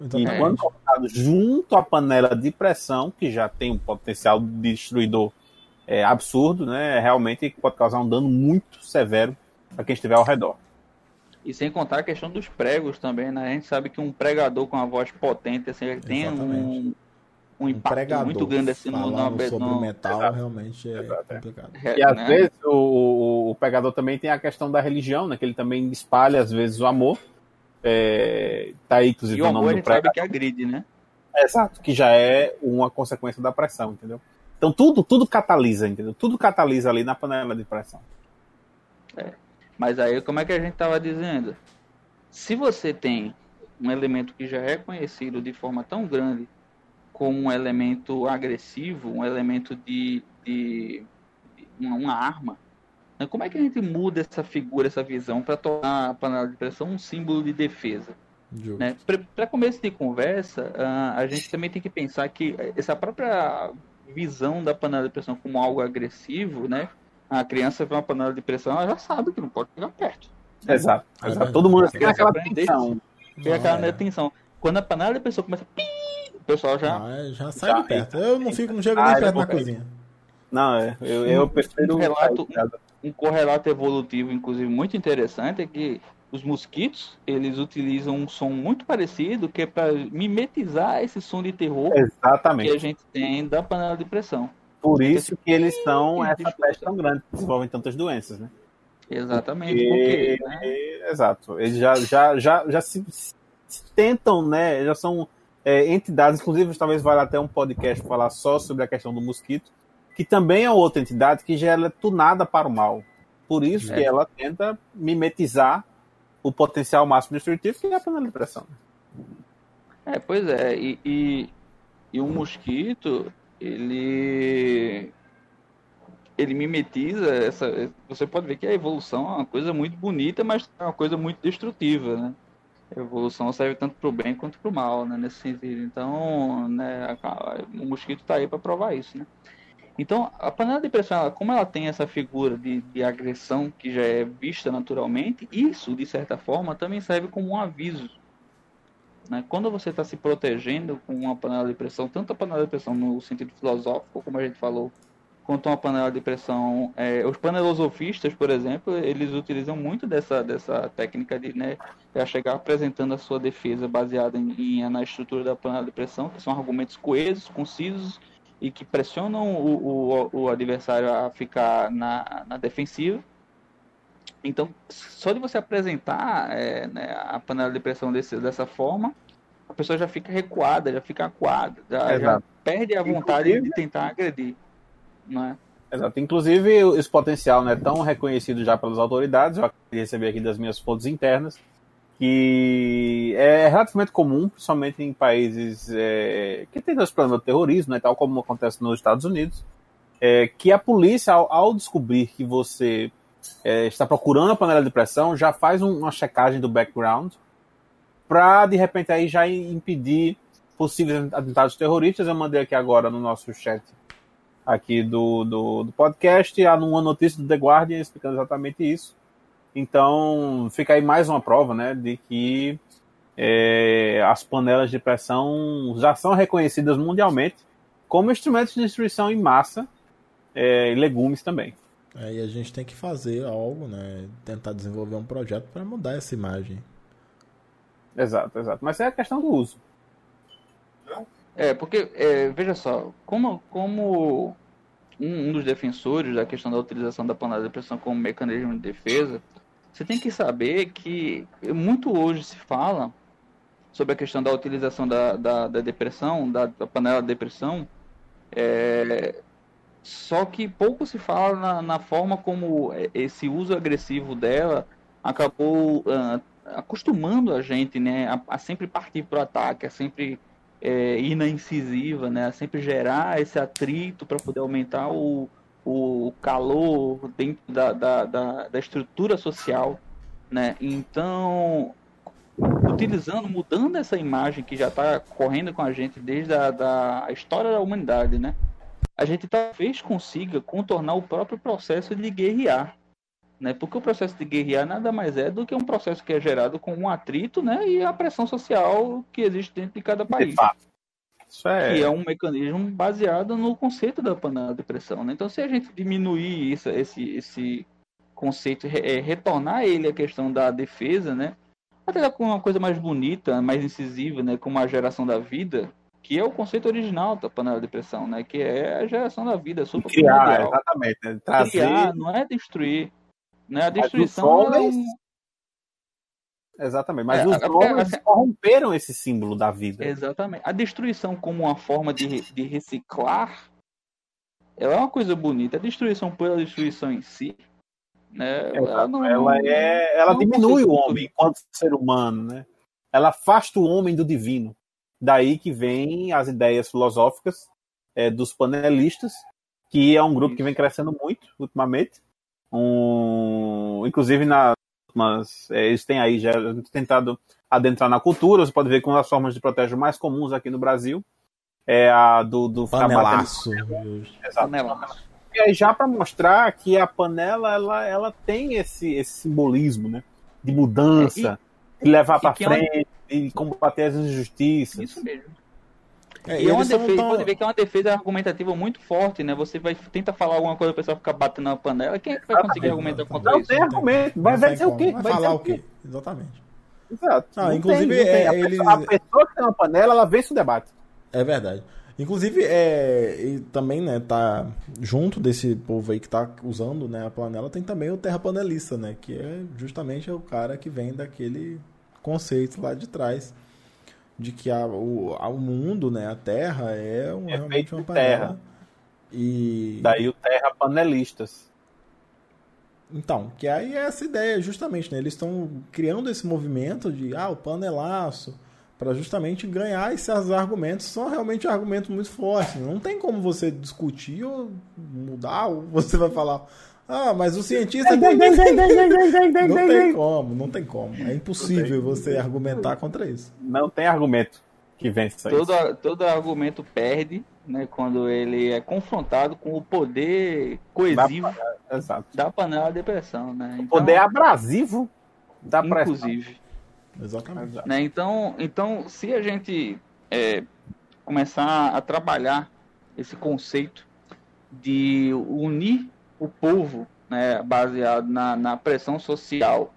S2: Então,
S1: E
S3: É.
S1: quando colocado junto à panela de pressão, que já tem um potencial destruidor é, absurdo, né? Realmente pode causar um dano muito severo para quem estiver ao redor.
S3: E sem contar a questão dos pregos também, né? A gente sabe que um pregador com uma voz potente, assim, ele tem um, um impacto muito grande assim no, no,
S2: falando sobre
S3: no-
S2: metal
S1: Exato.
S2: realmente é
S1: Exato, é.
S2: complicado.
S3: é,
S1: E às
S3: né?
S1: vezes o, o, o pegador também tem a questão da religião, né? Que ele também espalha, às vezes, o amor. É, tá aí, inclusive,
S3: E o
S1: o
S3: amor
S1: nome do
S3: gente sabe
S1: pregador.
S3: que agride, né?
S1: Exato, que já é uma consequência da pressão, entendeu? Então tudo, tudo catalisa, entendeu? Tudo catalisa ali na panela de pressão.
S3: Mas aí, como é que a gente estava dizendo? Se você tem um elemento que já é conhecido de forma tão grande como um elemento agressivo, um elemento de, de, de uma, uma arma, né, como é que a gente muda essa figura, essa visão, para tornar a panela de pressão um símbolo de defesa? Né? Para começo de conversa, ah, a gente também tem que pensar que essa própria visão da panela de pressão como algo agressivo, né? A criança vê uma panela de pressão, ela já sabe que não pode chegar perto.
S1: Exato,
S2: É
S1: exato. Todo mundo
S3: Você
S1: fica naquela
S3: aprender
S1: tensão.
S3: Tem aquela
S2: Não, é.
S3: atenção. Quando a panela de pressão começa a pi, o pessoal já.
S2: Ah, é, já sai
S1: Já,
S2: de perto. Eu não fico, não chego
S1: Ah,
S2: nem perto na cozinha.
S1: Não, é, eu, eu prefiro.
S3: Um relato- Um correlato evolutivo, inclusive, muito interessante é que os mosquitos eles utilizam um som muito parecido que é para mimetizar esse som de terror que a
S1: Exatamente.
S3: gente tem da panela de pressão.
S1: Por isso que eles são essa peste tão grande, que desenvolvem tantas doenças, né?
S3: Exatamente.
S1: E-
S3: Porque, né?
S1: e- Exato. Eles já, já, já, já se, se tentam, né? Já são é, entidades, inclusive talvez valha até um podcast falar só sobre a questão do mosquito, que também é outra entidade que já é tunada para o mal. Por isso
S3: É.
S1: que ela tenta mimetizar o potencial máximo destrutivo, que é a de pressão.
S3: É, pois é, e, e, e o mosquito, ele ele mimetiza essa. Você pode ver que a evolução é uma coisa muito bonita, mas é uma coisa muito destrutiva, né? A evolução serve tanto para o bem quanto para o mal, né? Nesse sentido. Então, né, o mosquito está aí para provar isso, né? Então, a panela de pressão, ela- como ela tem essa figura de, de agressão que já é vista naturalmente, isso, de certa forma, também serve como um aviso né? Quando você está se protegendo com uma panela de pressão, tanto a panela de pressão no sentido filosófico, como a gente falou, quanto uma panela de pressão, é, os panelosofistas, por exemplo, eles utilizam muito dessa, dessa técnica de né, chegar apresentando a sua defesa baseada em, em- na estrutura da panela de pressão, que são argumentos coesos, concisos e que pressionam o, o, o adversário a ficar na, na defensiva. Então, só de você apresentar é, né, a panela de pressão desse, dessa forma, a pessoa já fica recuada, já fica acuada, já, já perde a vontade de
S1: Inclusive-
S3: tentar agredir. Não é?
S1: Exato. Inclusive, esse potencial não é tão reconhecido já pelas autoridades, eu acabei de receber aqui das minhas fontes internas, que é relativamente comum, principalmente em países é, que têm esse problema do terrorismo, né, tal como acontece nos Estados Unidos, é, que a polícia, ao, ao descobrir que você é, está procurando a panela de pressão, já faz um- uma checagem do background para, de repente, aí já impedir possíveis atentados terroristas. Eu mandei aqui agora no nosso chat aqui do, do, do podcast, há uma notícia do The Guardian explicando exatamente isso. Então, fica aí mais uma prova, né, de que é, as panelas de pressão já são reconhecidas mundialmente como instrumentos de destruição em massa é, e legumes também.
S2: Aí a gente tem que fazer algo, né? Tentar desenvolver um projeto para mudar essa imagem.
S1: Exato, exato. Mas é a questão do uso.
S3: É, porque, é, veja só, como, como um, um dos defensores da questão da utilização da panela de pressão como mecanismo de defesa, você tem que saber que muito hoje se fala sobre a questão da utilização da, da, da depressão, da, da, panela de depressão, é, só que pouco se fala na, na, forma como esse uso agressivo dela acabou uh, acostumando a gente né, a, a sempre partir para o ataque, a sempre é, ir na incisiva, né, a sempre gerar esse atrito para poder aumentar o, o calor dentro da, da, da, da estrutura social. Né? Então, utilizando, mudando essa imagem que já está correndo com a gente desde a da história da humanidade, né? A gente talvez consiga contornar o próprio processo de guerrear, né? Porque o processo de guerrear nada mais é do que um processo que é gerado com um atrito, né? E a pressão social que existe dentro de cada país. De fato. Isso é... Que é um mecanismo baseado no conceito da panela de pressão. Né? Então, se a gente diminuir isso, esse, esse conceito, é, retornar ele a questão da defesa, né? até com uma coisa mais bonita, mais incisiva, né, como a geração da vida, que é o conceito original da panela de pressão, né, que é a geração da vida, super
S1: criar, exatamente, né?
S3: Trazer... criar, não é destruir, né, a destruição é um...
S1: Exatamente, mas é, os homens assim, corromperam esse símbolo da vida.
S3: Exatamente. A destruição como uma forma de, de reciclar, ela é uma coisa bonita. A destruição pela destruição em si, né?
S1: Ela, não, ela, é, ela diminui o homem enquanto ser humano, né? Ela afasta o homem do divino. Daí que vem as ideias filosóficas é, dos panelistas, que é um grupo Isso. que vem crescendo muito ultimamente. Um, inclusive na mas é, eles têm aí já tentado adentrar na cultura. Você pode ver que uma das formas de proteger mais comuns aqui no Brasil é a do, do
S2: panelaço.
S1: Panelaço. E aí já para mostrar que a panela ela, ela tem esse, esse simbolismo, né? De mudança, é, e, de levar para frente, é uma... de combater as injustiças.
S3: Isso mesmo. É, e é uma defesa, tão... pode ver que é uma defesa argumentativa muito forte, né? Você vai tenta falar alguma coisa, o pessoal fica batendo na panela. Quem é que vai conseguir argumentar contra
S1: não
S3: isso?
S1: Não tem argumento. Vai, vai dizer o quê?
S2: Vai, vai falar o quê? Exatamente.
S1: Exato. Não, não inclusive, tem, é, a, eles... pessoa, a pessoa que tem uma panela, ela vence o debate.
S2: É verdade. Inclusive, é, e também, né, tá junto desse povo aí que tá usando, né, a panela, tem também o terraplanelista, né, que é justamente o cara que vem daquele conceito lá de trás de que a, o, o mundo, né, a Terra é, um, é realmente uma panela. Terra. E
S1: daí o terrapanelistas.
S2: Então, que aí é essa ideia justamente, né? Eles estão criando esse movimento de ah, o panelaço, para justamente ganhar esses argumentos. São realmente argumentos muito fortes. Não tem como você discutir ou mudar, ou você vai falar, ah, mas o cientista. não tem como, não tem como. É impossível você argumentar contra isso.
S1: Não tem argumento que vence
S3: todo, isso. Todo argumento perde né, quando ele é confrontado com o poder coesivo da, da panela de pressão. Né?
S1: Então, o poder abrasivo da pressão.
S3: Inclusive.
S2: Exatamente.
S3: Né? Então, então, se a gente é, começar a trabalhar esse conceito de unir o povo, né, baseado na, na pressão social,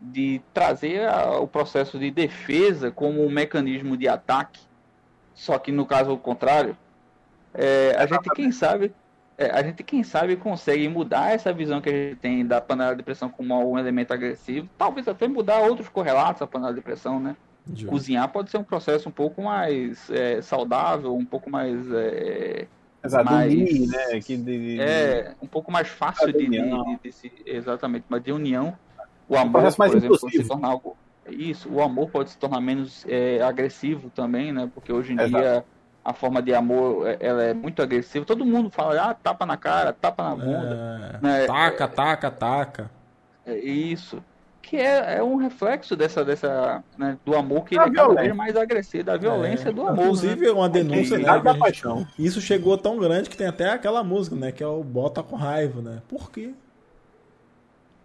S3: de trazer a, o processo de defesa como um mecanismo de ataque, só que no caso ao contrário, é, a gente quem sabe é, a gente, quem sabe, consegue mudar essa visão que a gente tem da panela de pressão como um elemento agressivo, talvez até mudar outros correlatos à panela de pressão, né? Cozinhar pode ser um processo um pouco mais é, saudável, um pouco mais. É,
S1: Exato, mais, né? Que
S3: de, de, é, um pouco mais fácil de, de, de, de, Exatamente, mas de união. O amor, um por exemplo, pode se tornar algo. Isso, o amor pode se tornar menos é, agressivo também, né? Porque hoje em Exato. dia a forma de amor é, ela é muito agressiva. Todo mundo fala, ah, tapa na cara, tapa na bunda.
S2: É, né? Taca, taca, taca.
S3: É isso. Que é, é um reflexo dessa, dessa né, do amor que ele é cada vez mais agressivo, da violência é, do amor.
S2: Inclusive,
S3: né?
S2: uma denúncia, né? Da paixão. Isso chegou tão grande que tem até aquela música, né? Que é o Bota com raiva, né? Por quê?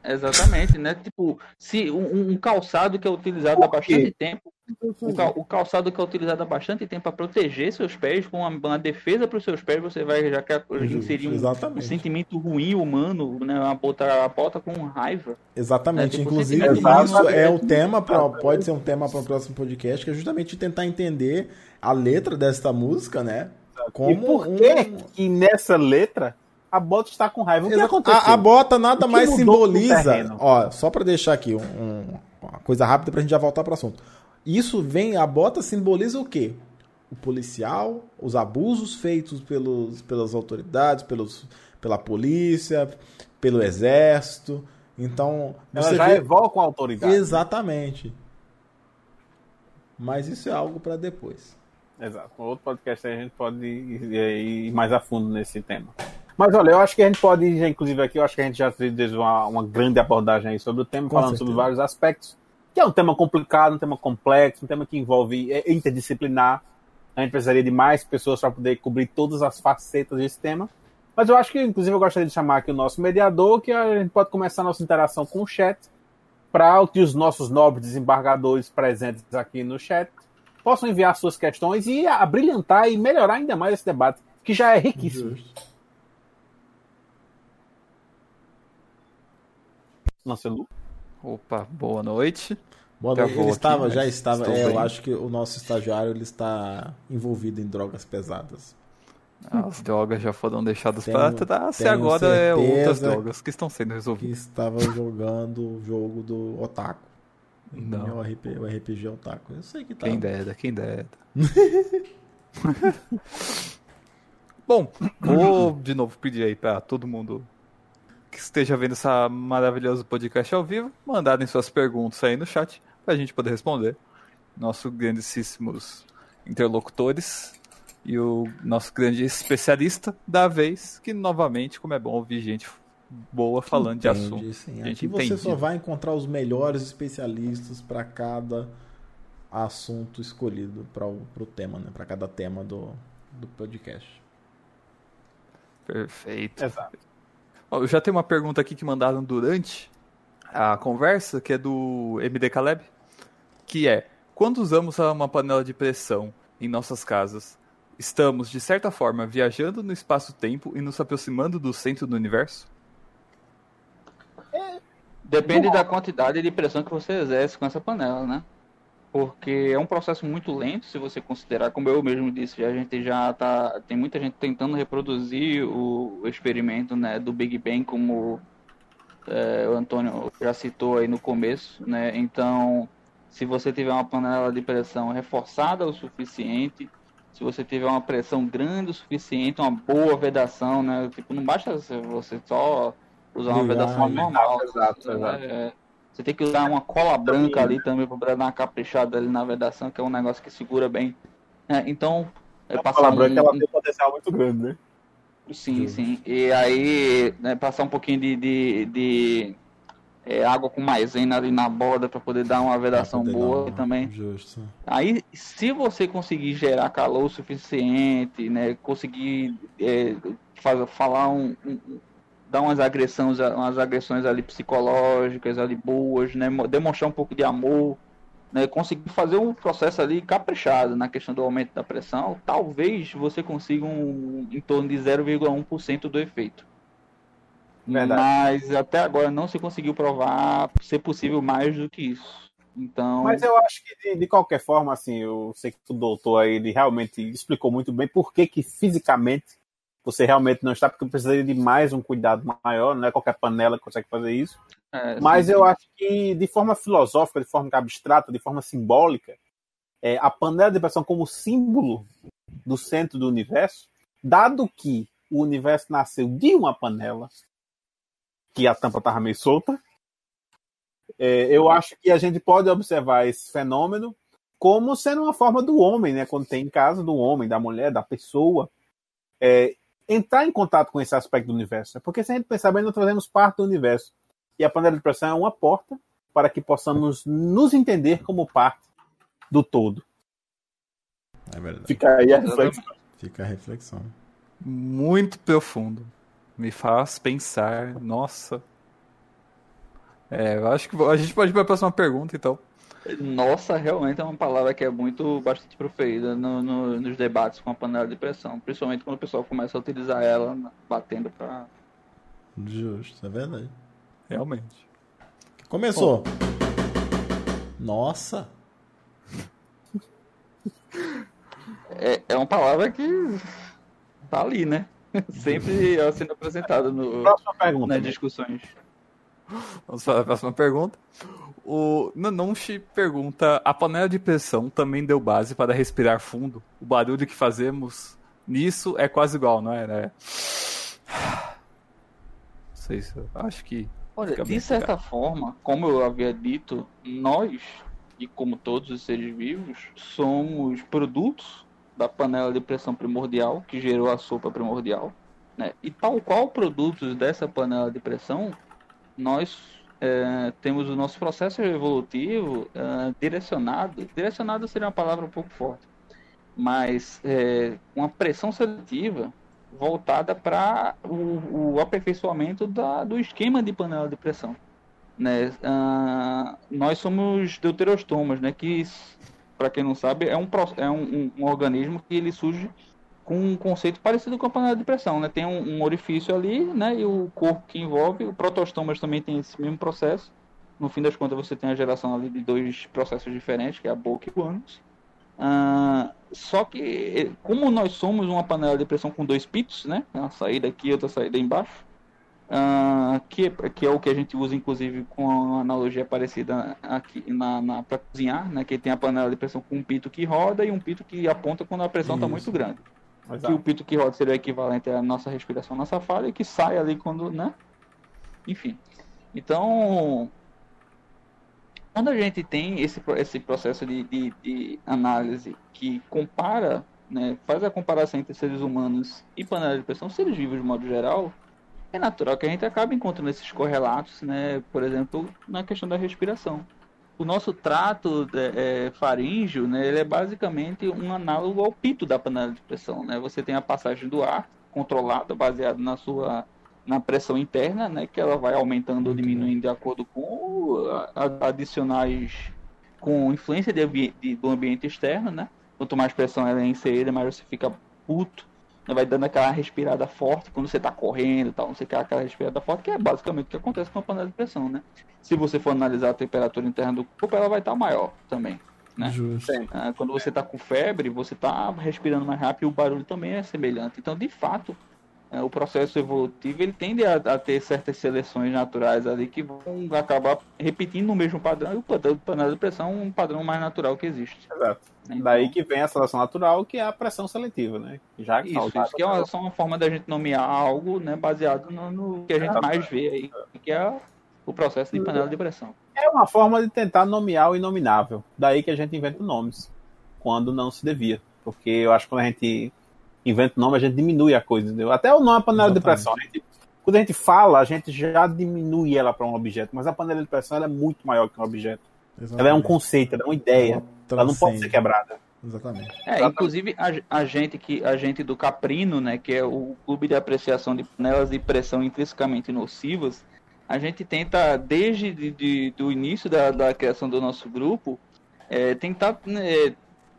S3: Exatamente, né? Tipo, se um, um calçado que é utilizado há bastante tempo o, cal, o, calçado que é utilizado há bastante tempo para proteger seus pés, com uma, uma defesa para os seus pés, você vai já quer inserir um, um, sentimento ruim humano, né? Uma bota, a bota com raiva.
S2: Exatamente. Né? Tipo, Inclusive, isso é o tema, pra, pode ser um tema para o próximo podcast, que é justamente tentar entender a letra desta música, né?
S1: Como e por que, um... que nessa letra A bota está com raiva. O que aconteceu?
S2: A, a bota nada
S1: O
S2: mais simboliza. Ó, só pra deixar aqui um- um- uma coisa rápida pra gente já voltar pro assunto. Isso vem, a bota simboliza o quê? O policial, os abusos feitos pelos, pelas autoridades, pelos, pela polícia, pelo exército. Então,
S1: Ela
S2: você
S1: já
S2: vê-
S1: evoca a autoridade.
S2: Exatamente. Mas isso é algo pra depois.
S1: Exato. No outro podcast aí a gente pode ir, ir mais a fundo nesse tema. Mas olha, eu acho que a gente pode, inclusive aqui, eu acho que a gente já fez uma, uma grande abordagem aí sobre o tema,
S2: Com
S1: falando
S2: certeza.
S1: sobre vários aspectos. Que é um tema complicado, um tema complexo, um tema que envolve é, interdisciplinar. A gente precisaria de mais pessoas para poder cobrir todas as facetas desse tema. Mas eu acho que, inclusive, eu gostaria de chamar aqui o nosso mediador, que a gente pode começar a nossa interação com o chat, para que os nossos nobres desembargadores presentes aqui no chat possam enviar suas questões e abrilhantar e melhorar ainda mais esse debate, que já é riquíssimo. Lancelu.
S4: Opa, boa noite.
S2: Boa noite. Ele
S4: aqui,
S2: estava, já estava.
S4: estou
S2: é, eu acho que o nosso estagiário ele está envolvido em drogas pesadas.
S4: As drogas já foram deixadas para trás e agora é outras drogas que estão sendo
S2: Que
S4: resolvidas.
S2: estava jogando o jogo do Otaku.
S4: Não.
S2: O, RP, o RPG Otaku. Eu sei que tá.
S4: Quem dera, quem dera. Bom, vou de novo pedir aí para todo mundo que esteja vendo essa maravilhoso podcast ao vivo, mandarem suas perguntas aí no chat para a gente poder responder. Nossos grandíssimos interlocutores e o nosso grande especialista da vez, que novamente, como é bom ouvir gente boa falando de
S2: Entende,
S4: assunto.
S2: sim.
S4: Gente
S2: Aqui você só vai encontrar os melhores especialistas para cada assunto escolhido para o tema, né? Para cada tema do, do podcast.
S4: Perfeito.
S1: Exato.
S4: Eu já tenho uma pergunta aqui que mandaram durante a conversa, que é do MD Caleb, que é: quando usamos uma panela de pressão em nossas casas, estamos, de certa forma, viajando no espaço-tempo e nos aproximando do centro do universo?
S3: Depende da quantidade de pressão que você exerce com essa panela, né? Porque é um processo muito lento, se você considerar, como eu mesmo disse, a gente já tá, tem muita gente tentando reproduzir o, o experimento, né, do Big Bang, como é, o Antônio já citou aí no começo, né? Então, se você tiver uma panela de pressão reforçada o suficiente, se você tiver uma pressão grande o suficiente, uma boa vedação, né? Tipo, não basta você só usar uma
S2: Ligar,
S3: vedação
S2: ligar,
S3: normal.
S1: exato,
S3: né?
S1: exato.
S3: É, você tem que usar uma cola branca ali também para dar uma caprichada ali na vedação, que é um negócio que segura bem. É, então, é
S1: A
S3: passar
S1: palavra
S3: um,
S1: branca ela tem um potencial muito grande, né?
S3: Sim, sim. E aí, né, passar um pouquinho de, de, de, é, água com maisena ali na borda para poder dar uma vedação boa
S2: uma-
S3: também.
S2: Justo.
S3: Aí, se você conseguir gerar calor o suficiente, né, conseguir é, faz- falar um, um- dar umas agressões, umas agressões ali psicológicas ali boas, né, mo- demonstrar um pouco de amor, né, conseguir fazer um processo ali caprichado na questão do aumento da pressão, talvez você consiga um, em torno de 0,1% do efeito.
S1: Verdade.
S3: Mas até agora não se conseguiu provar ser possível mais do que isso. Então,
S1: Mas eu acho que, de, de qualquer forma, assim, eu sei que o doutor aí, ele realmente explicou muito bem por que, que fisicamente você realmente não está, porque precisaria de mais um cuidado maior, não é qualquer panela que consegue fazer isso.
S3: é,
S1: Mas
S3: sim,
S1: eu
S3: sim.
S1: acho que, de forma filosófica, de forma abstrata, de forma simbólica, é, a panela de pressão como símbolo do centro do universo, dado que o universo nasceu de uma panela, que a tampa estava meio solta, é, eu acho que a gente pode observar esse fenômeno como sendo uma forma do homem, né? Quando tem em casa do homem, da mulher, da pessoa, é, entrar em contato com esse aspecto do universo. Porque se a gente pensar bem, nós trazemos parte do universo. E a panela de pressão é uma porta para que possamos nos entender como parte do todo.
S2: É verdade.
S1: Fica aí a reflexão.
S2: Fica a reflexão.
S4: Muito profundo. Me faz pensar, nossa. É, eu acho que a gente pode ir para a próxima pergunta, então.
S3: Nossa, realmente é uma palavra que é muito bastante proferida no- no- nos debates com a panela de pressão, principalmente quando o pessoal começa a utilizar ela batendo para
S2: Justo, é verdade.
S4: Realmente.
S2: Começou. Nossa.
S3: é, é uma palavra que tá ali, né? Sempre ela sendo apresentada no,
S1: Próxima pergunta.
S3: nas
S1: né?
S3: discussões.
S4: Vamos para a próxima pergunta. O Nanonchi pergunta: A panela de pressão também deu base para respirar fundo? O barulho que fazemos nisso é quase igual, não é? Né? Não sei se eu acho que.
S3: Olha, de certa forma, como eu havia dito, nós, e como todos os seres vivos, somos produtos da panela de pressão primordial que gerou a sopa primordial. Né? E tal qual produtos dessa panela de pressão, nós é, temos o nosso processo evolutivo é, direcionado. Direcionado seria uma palavra um pouco forte, mas é, uma pressão seletiva voltada para o, o aperfeiçoamento da, do esquema de panela de pressão. Né? Ah, nós somos deuterostomas, né? que, para quem não sabe, é, um, é um, um- um organismo que ele surge com um conceito parecido com a panela de pressão. Né? Tem um, um orifício ali né? e o corpo que envolve. O protostomas também tem esse mesmo processo. No fim das contas, você tem a geração ali de dois processos diferentes, que é a boca e o ânus. Ah, só que, eh, como nós somos uma panela de pressão com dois pitos, né? Uma saída aqui e outra saída embaixo, ah, que, que é o que a gente usa, inclusive, com uma analogia parecida aqui na, na, para cozinhar, né? Que tem a panela de pressão com um pito que roda e um pito que aponta quando a pressão está muito grande.
S1: Exato.
S3: Que o pito que roda seria o equivalente à nossa respiração, nossa falha, e que sai ali quando, né? Enfim. Então, quando a gente tem esse, esse processo de, de, de análise que compara, né, faz a comparação entre seres humanos e panela de pressão, seres vivos de modo geral, é natural que a gente acabe encontrando esses correlatos, né, por exemplo, na questão da respiração. O nosso trato é, é, faríngeo, né, ele é basicamente um análogo ao pito da panela de pressão. Né? Você tem a passagem do ar controlada, baseada na sua na pressão interna, né, que ela vai aumentando ou diminuindo de acordo com a- adicionais com influência de ambi- de- do ambiente externo, né? Quanto mais pressão ela é inserida, mais você fica puto? Vai dando aquela respirada forte quando você está correndo, e tal, você quer aquela respirada forte, que é basicamente o que acontece com a panela de pressão, né? Se você for analisar a temperatura interna do corpo, ela vai estar maior também. né?
S2: Justo.
S3: Ah, quando você está com febre, você está respirando mais rápido e o barulho também é semelhante. Então, de fato, o processo evolutivo ele tende a, a ter certas seleções naturais ali que vão acabar repetindo o mesmo padrão. E o padrão de pressão é um padrão mais natural que existe.
S1: Exato.
S3: né?
S1: Daí que vem a seleção natural, que é a pressão seletiva, né? Já que
S3: Isso, isso que é uma, só uma forma da gente nomear algo né, baseado no, no que a gente mais vê aí, que é o processo de panela de pressão.
S1: É uma forma de tentar nomear o inominável. Daí que a gente inventa nomes, quando não se devia. Porque eu acho que quando a gente inventa o nome, a gente diminui a coisa, entendeu? Até o nome é panela de
S2: Exatamente.
S1: pressão. a gente- quando a gente fala, a gente já diminui ela para um objeto, mas a panela de pressão ela é muito maior que um objeto. Ela é um conceito, ela é uma ideia. Ela não pode ser quebrada.
S2: Exatamente.
S3: É,
S1: Exatamente.
S3: inclusive a, a gente que a gente do Caprino, né, que é o clube de apreciação de panelas de pressão intrinsecamente nocivas, a gente tenta desde de, de- do início da, da criação do nosso grupo é, tentar né,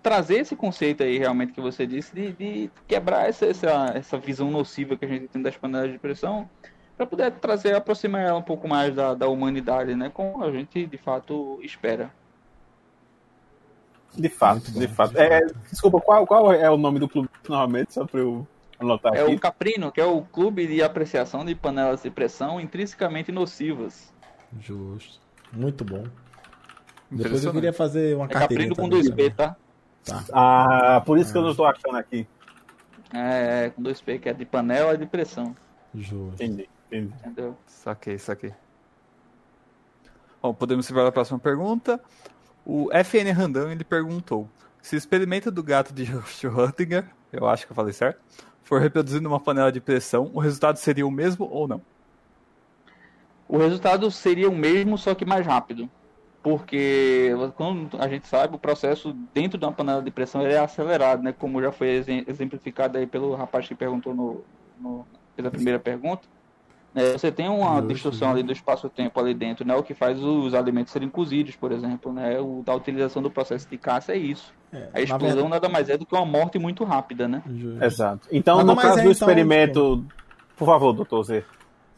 S3: trazer esse conceito aí realmente que você disse de, de quebrar essa, essa essa visão nociva que a gente tem das panelas de pressão para poder trazer aproximar ela um pouco mais da, da humanidade, né, como a gente de fato espera.
S1: De fato,
S2: bom,
S1: de fato.
S2: de
S1: É, desculpa, qual, qual é o nome do clube novamente, só para eu anotar
S3: É
S1: aqui?
S3: o Caprino, que é o clube de apreciação de panelas de pressão intrinsecamente nocivas.
S2: Justo. Muito bom. Depois eu queria fazer uma
S3: É
S2: carteirinha
S3: Caprino com
S2: também,
S3: dois
S2: sabe?
S3: P, tá?
S2: Tá.
S1: Ah, por isso que eu não estou achando aqui.
S3: É, é, com dois P, que é de panela de pressão.
S2: Justo.
S1: Entendi, entendi.
S3: Entendeu?
S4: Saquei, saquei. Bom, podemos ir para a próxima pergunta. O FN Randão ele perguntou: se o experimento do gato de Schrödinger, eu acho que eu falei certo, for reproduzido numa panela de pressão, o resultado seria o mesmo ou não?
S3: O resultado seria o mesmo, só que mais rápido. Porque, como a gente sabe, o processo dentro de uma panela de pressão ele é acelerado, né? Como já foi exe- exemplificado aí pelo rapaz que perguntou no, no fez a primeira pergunta. É, você tem uma
S2: Justo,
S3: distorção ali do espaço-tempo ali dentro, né? O que faz os alimentos serem cozidos, por exemplo, né? O da utilização do processo de caça é isso.
S2: É,
S3: A
S2: na
S3: explosão
S2: verdade-
S3: nada mais é do que uma morte muito rápida, né?
S1: Exato. Então,
S2: Nada
S1: no caso
S2: é,
S1: do
S2: então,
S1: experimento. Por favor, doutor Zé.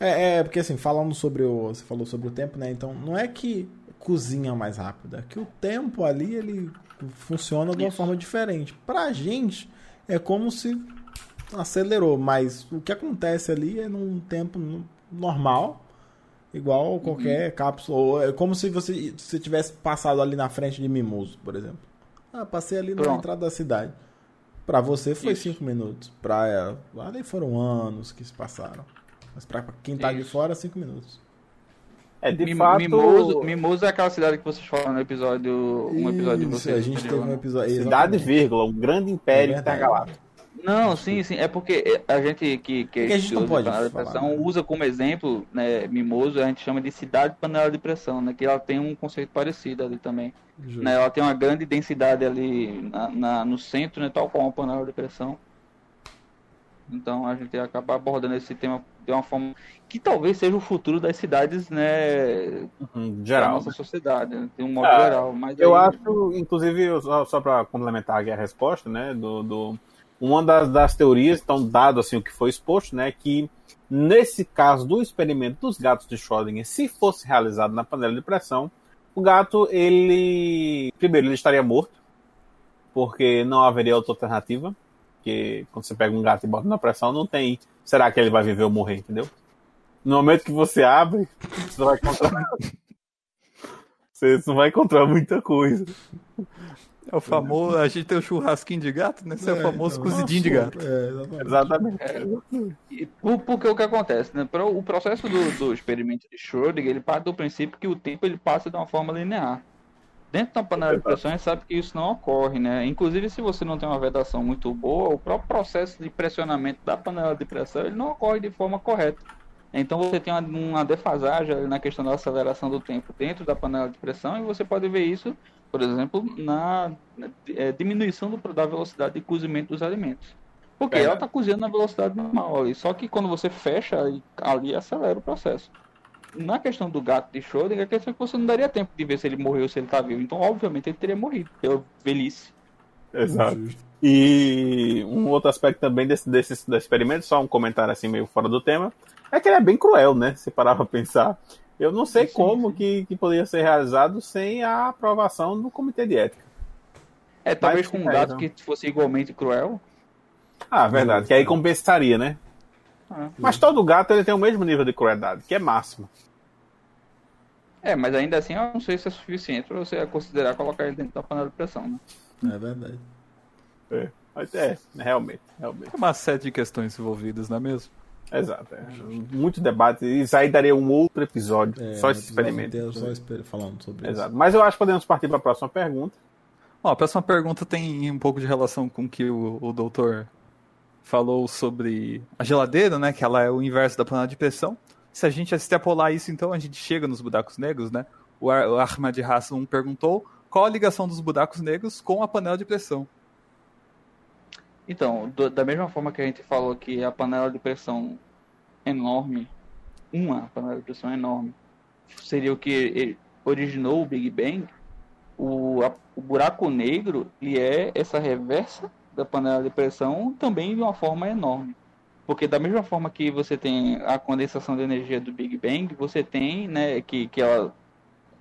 S2: É, é, porque assim, falando sobre o. Você falou sobre o tempo, né? Então, não é que cozinha mais rápido, é que o tempo ali ele funciona de uma
S3: Isso.
S2: forma diferente. Pra gente, é como se acelerou, mas o que acontece ali é num tempo normal, igual qualquer uhum. cápsula. É como se você, você tivesse passado ali na frente de Mimoso, por exemplo. Ah, passei ali Pronto. na entrada da cidade. Para você foi Isso. cinco minutos. Para ela, ali foram anos que se passaram. Mas para quem tá Isso. de fora, cinco minutos.
S3: É, de Mim, fato... Mimoso, Mimoso é aquela cidade que vocês falaram no episódio. Um episódio
S2: Isso, de vocês. A gente teve um episódio.
S1: Cidade, vírgula, um grande império é intergaláctico.
S3: Não, sim, sim. É porque a gente que, que,
S2: que a gente não pode
S3: panela de pressão né? usa como exemplo, né, Mimoso, a gente chama de cidade panela de pressão, né? Que ela tem um conceito parecido ali também. Né, ela tem uma grande densidade ali na, na, no centro, né, tal qual uma panela de pressão. Então a gente acaba abordando esse tema de uma forma que talvez seja o futuro das cidades, né?
S1: Uhum, geral. Da
S3: nossa sociedade, né, de um modo é, geral. Mas
S1: eu aí... acho, inclusive, só, só para complementar aqui a resposta, né? Do, do uma das, das teorias, então, dado assim o que foi exposto, né? Que nesse caso do experimento dos gatos de Schrödinger, se fosse realizado na panela de pressão, o gato, ele. Primeiro, ele estaria morto, porque não haveria outra alternativa. Porque quando você pega um gato e bota na pressão, não tem. Será que ele vai viver ou morrer, entendeu? No momento que você abre, você vai encontrar. você não vai encontrar muita coisa.
S4: É o famoso. A gente tem o churrasquinho de gato, né? Esse é, é o famoso então, cozidinho de gato.
S1: É, exatamente. É,
S3: porque o que acontece, né? O processo do, do experimento de Schrödinger, ele parte do princípio que o tempo ele passa de uma forma linear. Dentro da panela de pressão, a gente sabe que isso não ocorre, né? Inclusive, se você não tem uma vedação muito boa, o próprio processo de pressionamento da panela de pressão ele não ocorre de forma correta. Então, você tem uma, uma defasagem na questão da aceleração do tempo dentro da panela de pressão e você pode ver isso por exemplo, na, na é, diminuição do, da velocidade de cozimento dos alimentos. Porque é. ela está cozinhando na velocidade normal ali. Só que quando você fecha ali, acelera o processo. Na questão do gato de Schrödinger, a questão é que você não daria tempo de ver se ele morreu ou se ele está vivo. Então, obviamente, ele teria morrido pela velhice.
S1: Exato. E um outro aspecto também desse, desse, desse experimento, só um comentário assim meio fora do tema, é que ele é bem cruel, né? Se parar pra pensar. Eu não sei sim, como sim. Que, que poderia ser realizado sem a aprovação do comitê de ética.
S3: É, talvez Mas, com um gato que fosse igualmente cruel.
S1: Ah, verdade, que aí compensaria, né? Mas todo gato ele tem o mesmo nível de crueldade, que é máximo.
S3: É, mas ainda assim eu não sei se é suficiente para você considerar colocar ele dentro da panela de pressão, né?
S2: É verdade.
S1: É, é realmente, realmente.
S4: É uma série de questões envolvidas, não é mesmo?
S1: Exato. É. Muito debate. Isso aí daria um outro episódio. É, só esse experimento.
S2: Só falando sobre
S1: Exato. Isso. Mas eu acho que podemos partir para a próxima pergunta.
S4: Ó, a próxima pergunta tem um pouco de relação com o que o, o doutor falou sobre a geladeira, né? Que ela é o inverso da panela de pressão. Se a gente extrapolar isso, então a gente chega nos buracos negros, né? O, Ar o Ahmad Hassan perguntou qual a ligação dos buracos negros com a panela de pressão.
S3: Então, do, da mesma forma que a gente falou que a panela de pressão enorme, uma panela de pressão enorme, seria o que originou o Big Bang, o, a, o buraco negro ele é essa reversa da panela de pressão também de uma forma enorme. Porque da mesma forma que você tem a condensação de energia do Big Bang, você tem, né, que, que ela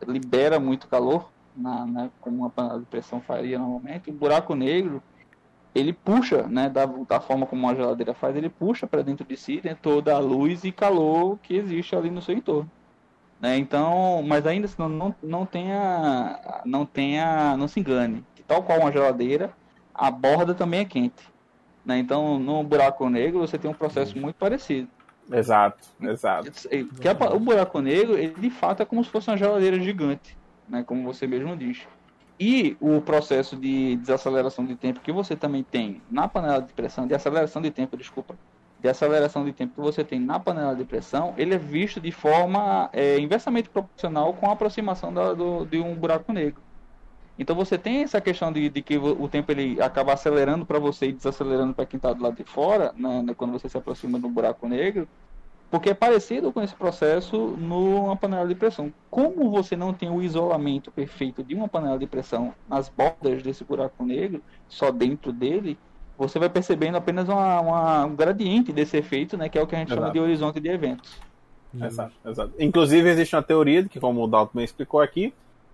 S3: libera muito calor, na, né, como uma panela de pressão faria normalmente, o buraco negro ele puxa, né, da, da forma como uma geladeira faz, ele puxa para dentro de si né, toda a luz e calor que existe ali no seu entorno. Né? Então, mas ainda assim, não, não tenha, não tenha, não se engane, que tal qual uma geladeira, a borda também é quente. Né? Então, no buraco negro você tem um processo muito parecido.
S1: Exato, exato.
S3: Que a, o buraco negro, ele de fato é como se fosse uma geladeira gigante, né? Como você mesmo diz. E o processo de desaceleração de tempo que você também tem na panela de pressão, de aceleração de tempo, desculpa, de aceleração de tempo que você tem na panela de pressão, ele é visto de forma é, inversamente proporcional com a aproximação da, do, de um buraco negro. Então você tem essa questão de, de que o tempo ele acaba acelerando para você e desacelerando para quem está do lado de fora, né, né, quando você se aproxima do buraco negro, porque é parecido com esse processo numa panela de pressão. Como você não tem o isolamento perfeito de uma panela de pressão nas bordas desse buraco negro, só dentro dele, você vai percebendo apenas uma, uma, um gradiente desse efeito, né, que é o que a gente exato. chama de horizonte de eventos.
S1: Exato, exato. Inclusive existe uma teoria que, como o Dalton explicou aqui,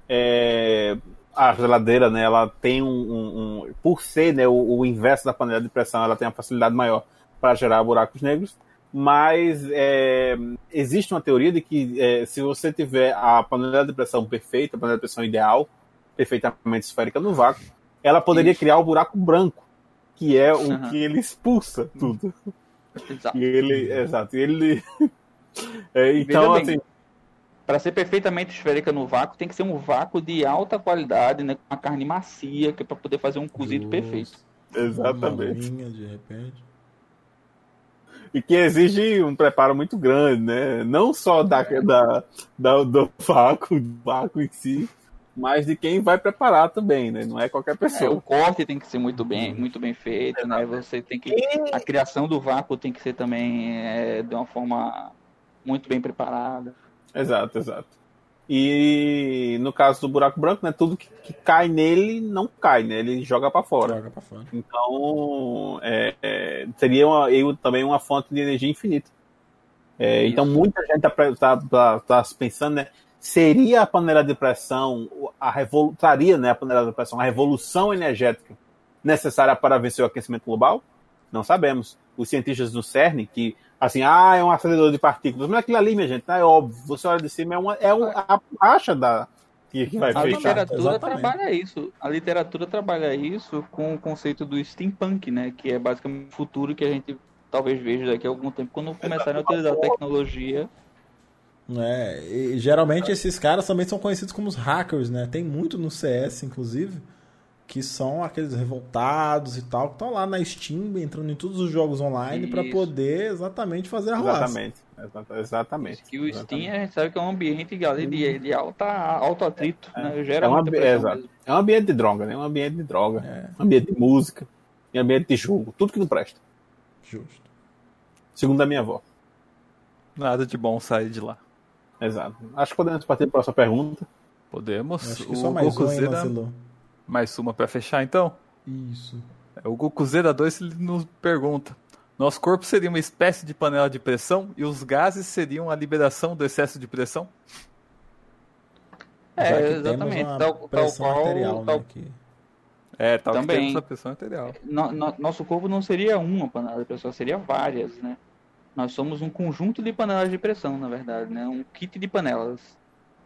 S1: é, a geladeira, né, ela tem um, um, um por ser né, o, o, inverso da panela de pressão, ela tem uma facilidade maior para gerar buracos negros, mas é, existe uma teoria de que é, se você tiver a panela de pressão perfeita, a panela de pressão ideal, perfeitamente esférica no vácuo, ela poderia
S3: Isso.
S1: criar o buraco branco, que é o
S3: Aham.
S1: que ele expulsa tudo.
S3: Exato.
S1: E ele, exato, e ele. É, então, assim,
S3: Para ser perfeitamente esférica no vácuo, tem que ser um vácuo de alta qualidade, né? Com uma carne macia, que é para poder fazer um cozido perfeito.
S1: exatamente.
S2: Uma maminha, de repente.
S1: E que exige um preparo muito grande, né? Não só da, da, da- do vácuo, do vácuo em si, mas de quem vai preparar também, né? Não é qualquer
S3: É, o
S1: pessoa.
S3: corte tem que ser muito bem, muito bem feito, né? Você tem que a criação do vácuo tem que ser também é, de uma forma muito bem preparada.
S1: Exato, exato. E no caso do buraco branco, né? Tudo que, que cai nele não cai, né? Ele joga para fora.
S2: Joga pra fora.
S1: Então, é, é, seria uma, eu, também uma fonte de energia infinita. É, então, muita gente está tá, tá, tá pensando, né? Seria a panela de pressão, a revolu traria né, a panela de pressão, a revolução energética necessária para vencer o aquecimento global? Não sabemos. Os cientistas do CERN, que, assim, ah, é um acelerador de partículas, mas aquilo ali, minha gente, não é óbvio. Você olha de cima, é, uma, é um, a borracha da, que, que vai
S3: A
S1: fechar.
S3: literatura
S2: exatamente.
S3: trabalha isso. A literatura trabalha isso com o conceito do steampunk, né? Que é basicamente o futuro que a gente talvez veja daqui a algum tempo quando começarem a utilizar a tecnologia.
S2: É, e geralmente esses caras também são conhecidos como os hackers, né? Tem muito no CS, inclusive, que são aqueles revoltados e tal, que estão lá na Steam, entrando em todos os jogos online para poder exatamente fazer a roça.
S1: Exatamente. Exata- Exatamente.
S3: Que o Steam
S1: Exatamente.
S3: a gente sabe que é um ambiente de, de alta, alto atrito, né? Gera
S1: É um ambi-
S3: mesmo.
S1: É um ambiente de droga, né? É um ambiente de droga.
S2: É.
S1: Um ambiente de música. Um ambiente de jogo. Tudo que não presta.
S2: Justo.
S1: Segundo a minha avó.
S4: Nada de bom sair de lá.
S1: Exato. Acho que podemos partir para a próxima pergunta.
S4: Podemos.
S2: Acho que
S4: o
S2: só mais um,
S4: Gokuzera-
S2: Lancelot?
S4: Mais uma pra fechar, então?
S2: Isso.
S4: É, O Gokuzera 2 ele nos pergunta: Nosso corpo seria uma espécie de panela de pressão e os gases seriam a liberação do excesso de pressão?
S3: É,
S2: Já que
S3: exatamente.
S2: Temos uma
S3: Tal, tal
S2: pressão
S3: qual,
S2: arterial,
S3: tal-
S2: né? Que...
S4: É, tal que
S3: Também.
S4: temos a pressão arterial.
S3: no- no- nosso corpo não seria uma panela de pressão, seria várias, né? Nós somos um conjunto de panelas de pressão, na verdade, né? Um kit de panelas.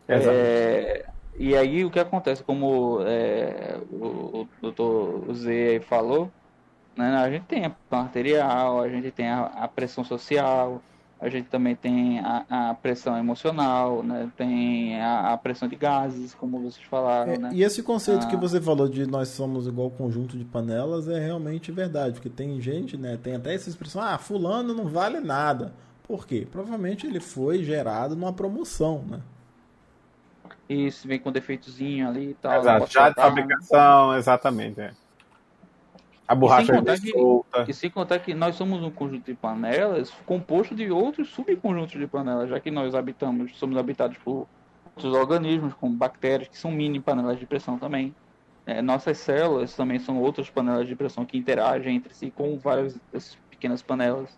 S1: Exato.
S3: É, e aí o que acontece, como é, o, o doutor Z aí falou, né, a gente tem a pressão arterial, a gente tem a, a pressão social, a gente também tem a, a pressão emocional, né, tem a, a pressão de gases, como vocês falaram,
S2: É,
S3: né?
S2: E esse conceito
S3: Ah.
S2: que você falou de nós somos igual conjunto de panelas é realmente verdade, porque tem gente, né, tem até essa expressão, ah, fulano não vale nada. Por quê? Provavelmente ele foi gerado numa promoção, né?
S3: Isso vem com defeitozinho ali e tal.
S1: Exato. Já de fabricação, exatamente. é. A borracha é
S3: que-
S1: solta.
S3: E sem contar que nós somos um conjunto de panelas composto de outros subconjuntos de panelas, já que nós habitamos, somos habitados por outros organismos, como bactérias, que são mini panelas de pressão também. É, nossas células também são outras panelas de pressão que interagem entre si com várias pequenas panelas.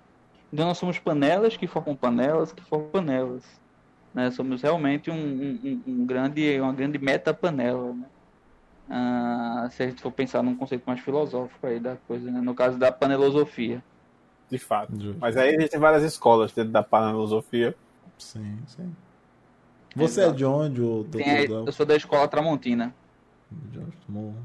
S3: Então nós somos panelas que formam panelas que formam panelas. Né? Somos realmente um, um- um- grande, uma grande metapanela. Né? Ah, se a gente for pensar num conceito mais filosófico aí da coisa, né? no caso da panelosofia.
S1: De fato.
S2: Justo.
S1: Mas aí existem várias escolas dentro da panelosofia.
S2: Sim, sim. Você é
S3: Exato.
S2: de onde, o doutor
S3: eu sou da escola Tramontina,
S2: Justo.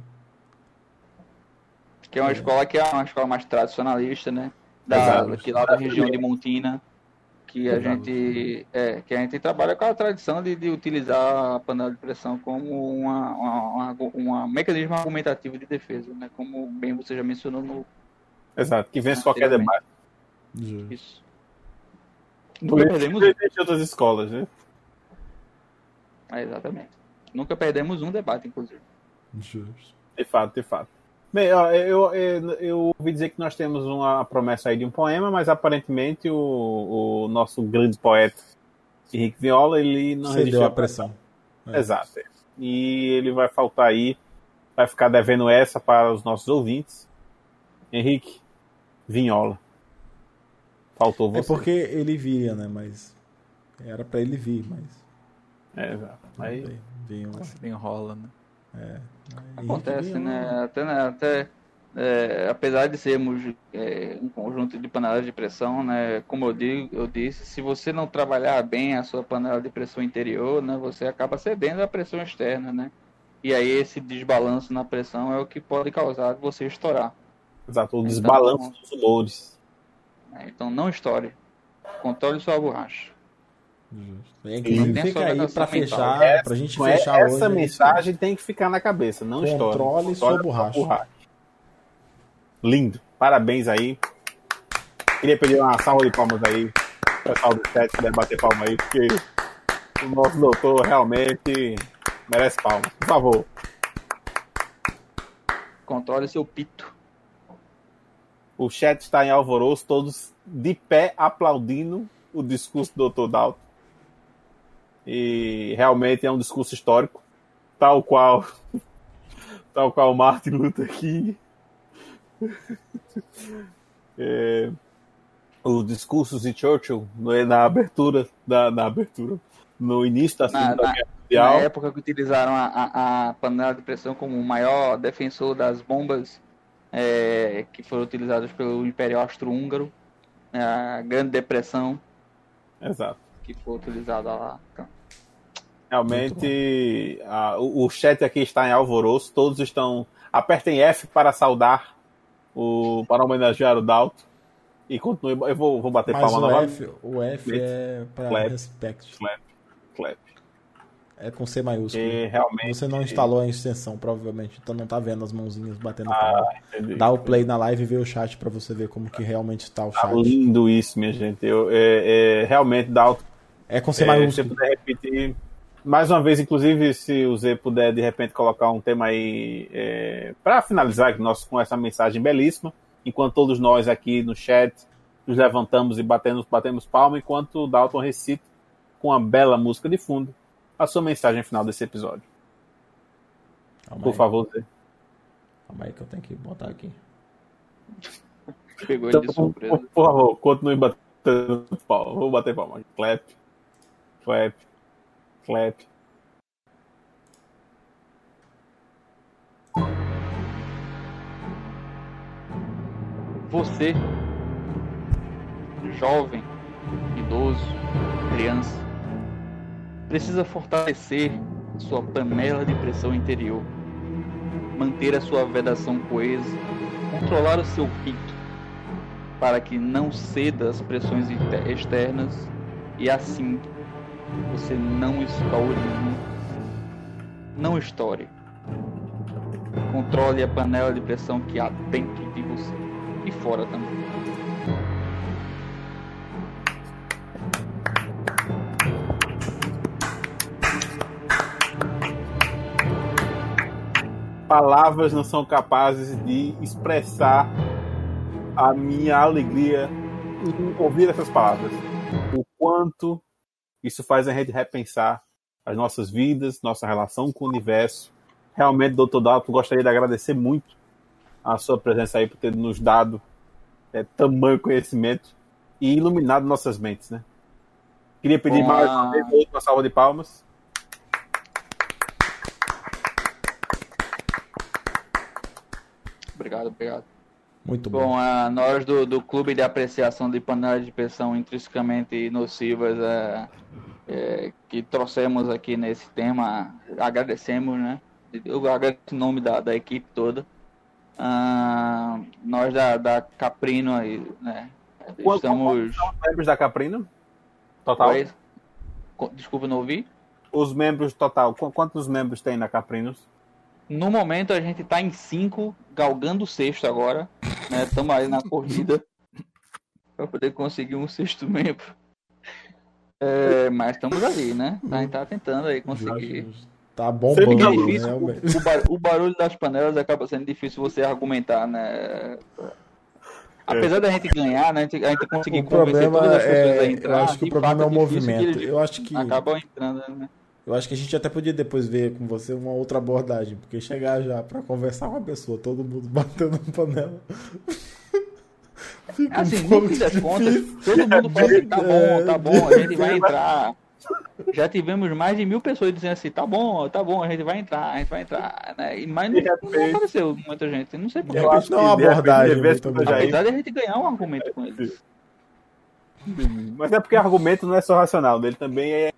S3: que é uma escola que é uma escola mais tradicionalista, né? Da,
S1: Exato.
S3: que lá da região de Montina, que a gente é, que a gente trabalha com a tradição de, de utilizar a panela de pressão como uma, uma, uma, uma- um mecanismo argumentativo de defesa, né? Como bem você já mencionou no
S1: Exato. Que vence qualquer debate.
S2: Justo.
S3: isso. Nunca perdemos um.
S1: Outras escolas, né?
S3: É, exatamente. Nunca perdemos um debate, inclusive.
S2: Justo.
S1: De fato, de fato. Bem, eu, eu, eu ouvi dizer que nós temos uma promessa aí de um poema, mas aparentemente o, o nosso grande poeta Henrique Viola, ele não
S2: Cedeu
S1: resistiu
S2: a
S1: à
S2: pressão. É.
S1: Exato. E ele vai faltar aí, vai ficar devendo essa para os nossos ouvintes. Henrique Vinhola. Faltou você.
S2: É porque ele via, né? Mas era pra ele vir, mas
S1: É, exato. Aí,
S4: enrola, né?
S2: é.
S3: Acontece,
S2: vinha,
S3: né? Até, né? até é, apesar de sermos é, um conjunto de panelas de pressão, né, como eu, digo, eu disse, se você não trabalhar bem a sua panela de pressão interior, né, você acaba cedendo à pressão externa, né? E aí esse desbalanço na pressão é o que pode causar você estourar.
S1: Exato, o desbalanço então, dos humores.
S3: É, então não estoure. Controle sua borracha.
S2: É, inclusive, fica aí para fechar, essa, pra gente fechar
S1: essa hoje. Essa mensagem tem que ficar na cabeça, não
S2: estoure. Controle sua borracha. borracha.
S1: Lindo. Parabéns aí. Queria pedir uma salva de palmas aí. O pessoal do chat deve bater palma aí, porque o nosso doutor realmente merece palmas. Por favor.
S3: Controle seu pito.
S1: O chat está em alvoroço, todos de pé aplaudindo o discurso do Dr. Dalton. E realmente é um discurso histórico, tal qual tal qual Martin Luther King é, os discursos de Churchill na abertura, da, na abertura, no início da Segunda na, Guerra Mundial.
S3: Na época que utilizaram a, a, a, panela de pressão como o maior defensor das bombas é, que foram utilizadas pelo Império Austro-Húngaro, a Grande Depressão.
S1: Exato.
S3: Que foi utilizada lá. Então.
S1: Realmente, a, o, o chat aqui está em alvoroço, todos estão. Apertem F para saudar o, para homenagear o Dalton. E continue. Eu vou, vou bater
S2: Mas
S1: palma
S2: o F, o F é para respect.
S1: Clap, clap.
S2: É com C maiúsculo.
S1: E realmente...
S2: Você não instalou a extensão, provavelmente, então não tá vendo as mãozinhas batendo ah, palma. Entendi. Dá o play na live e vê o chat para você ver como que realmente está o tá chat. Tá
S1: lindo isso, minha gente. Eu, é, é realmente, Dalton.
S2: É com C maiúsculo. É, se você
S1: puder repetir mais uma vez, inclusive, se o Zé puder de repente colocar um tema aí é, para finalizar nós, com essa mensagem belíssima, enquanto todos nós aqui no chat nos levantamos e batemos, batemos palma, enquanto o Dalton recita com uma bela música de fundo a sua mensagem final desse episódio. Calma por aí. favor, Zé.
S2: Calma aí que eu tenho que botar aqui.
S3: Pegou então, de surpresa.
S1: Por, por favor, continue batendo palma. Vou bater palma. Clap. Clap. Clap.
S3: Você, jovem, idoso, criança, precisa fortalecer sua panela de pressão interior, manter a sua vedação coesa, controlar o seu pito, para que não ceda às pressões externas e assim você não estoure. Não estoure. Controle a panela de pressão que há dentro de você e fora também.
S1: Palavras não são capazes de expressar a minha alegria em ouvir essas palavras. O quanto isso faz a gente repensar as nossas vidas, nossa relação com o universo. Realmente, doutor Dalton, gostaria de agradecer muito a sua presença aí por ter nos dado é, tamanho conhecimento e iluminado nossas mentes, né? Queria pedir mais uma vez uma salva de palmas.
S3: Obrigado, obrigado.
S2: Muito bom. Bom,
S3: uh, nós do, do Clube de Apreciação de Panelas de Pressão Intrinsecamente Nocivas, uh, é, que trouxemos aqui nesse tema, agradecemos, né? Eu agradeço o nome da, da equipe toda. Uh, nós da, da Caprino aí, né?
S1: Estamos... os membros da Caprino? Total?
S3: Desculpa, não ouvi?
S1: Os membros total, quantos membros tem na Caprinos?
S3: No momento a gente tá em cinco, galgando o sexto agora. Né? Estamos aí na corrida para poder conseguir um sexto membro. É, mas estamos ali, né? A gente tá tentando aí conseguir.
S2: Tá
S3: é difícil, né? o, bar, o, barulho das panelas acaba sendo difícil você argumentar, né? Apesar da gente ganhar, né? A gente, a gente conseguir
S2: o convencer todas as pessoas é, a entrar. Eu acho que o problema é o movimento. Eu acho que.
S3: Acabam entrando, né?
S2: Eu acho que a gente até podia depois ver com você uma outra abordagem, porque chegar já para conversar com a pessoa, todo mundo batendo na panela.
S3: Fica assim, um no fim das contas, todo mundo fala que tá bom, tá bom, a gente vai entrar. já tivemos mais de mil pessoas dizendo assim, tá bom, tá bom, a gente vai entrar, a gente vai entrar, né? Mas não, não apareceu muita gente, não sei porquê.
S1: Eu acho
S2: não é uma
S1: que,
S2: abordagem.
S3: Apesar de a gente ganhar um argumento com eles.
S1: Mas é porque argumento não é só racional, dele também é.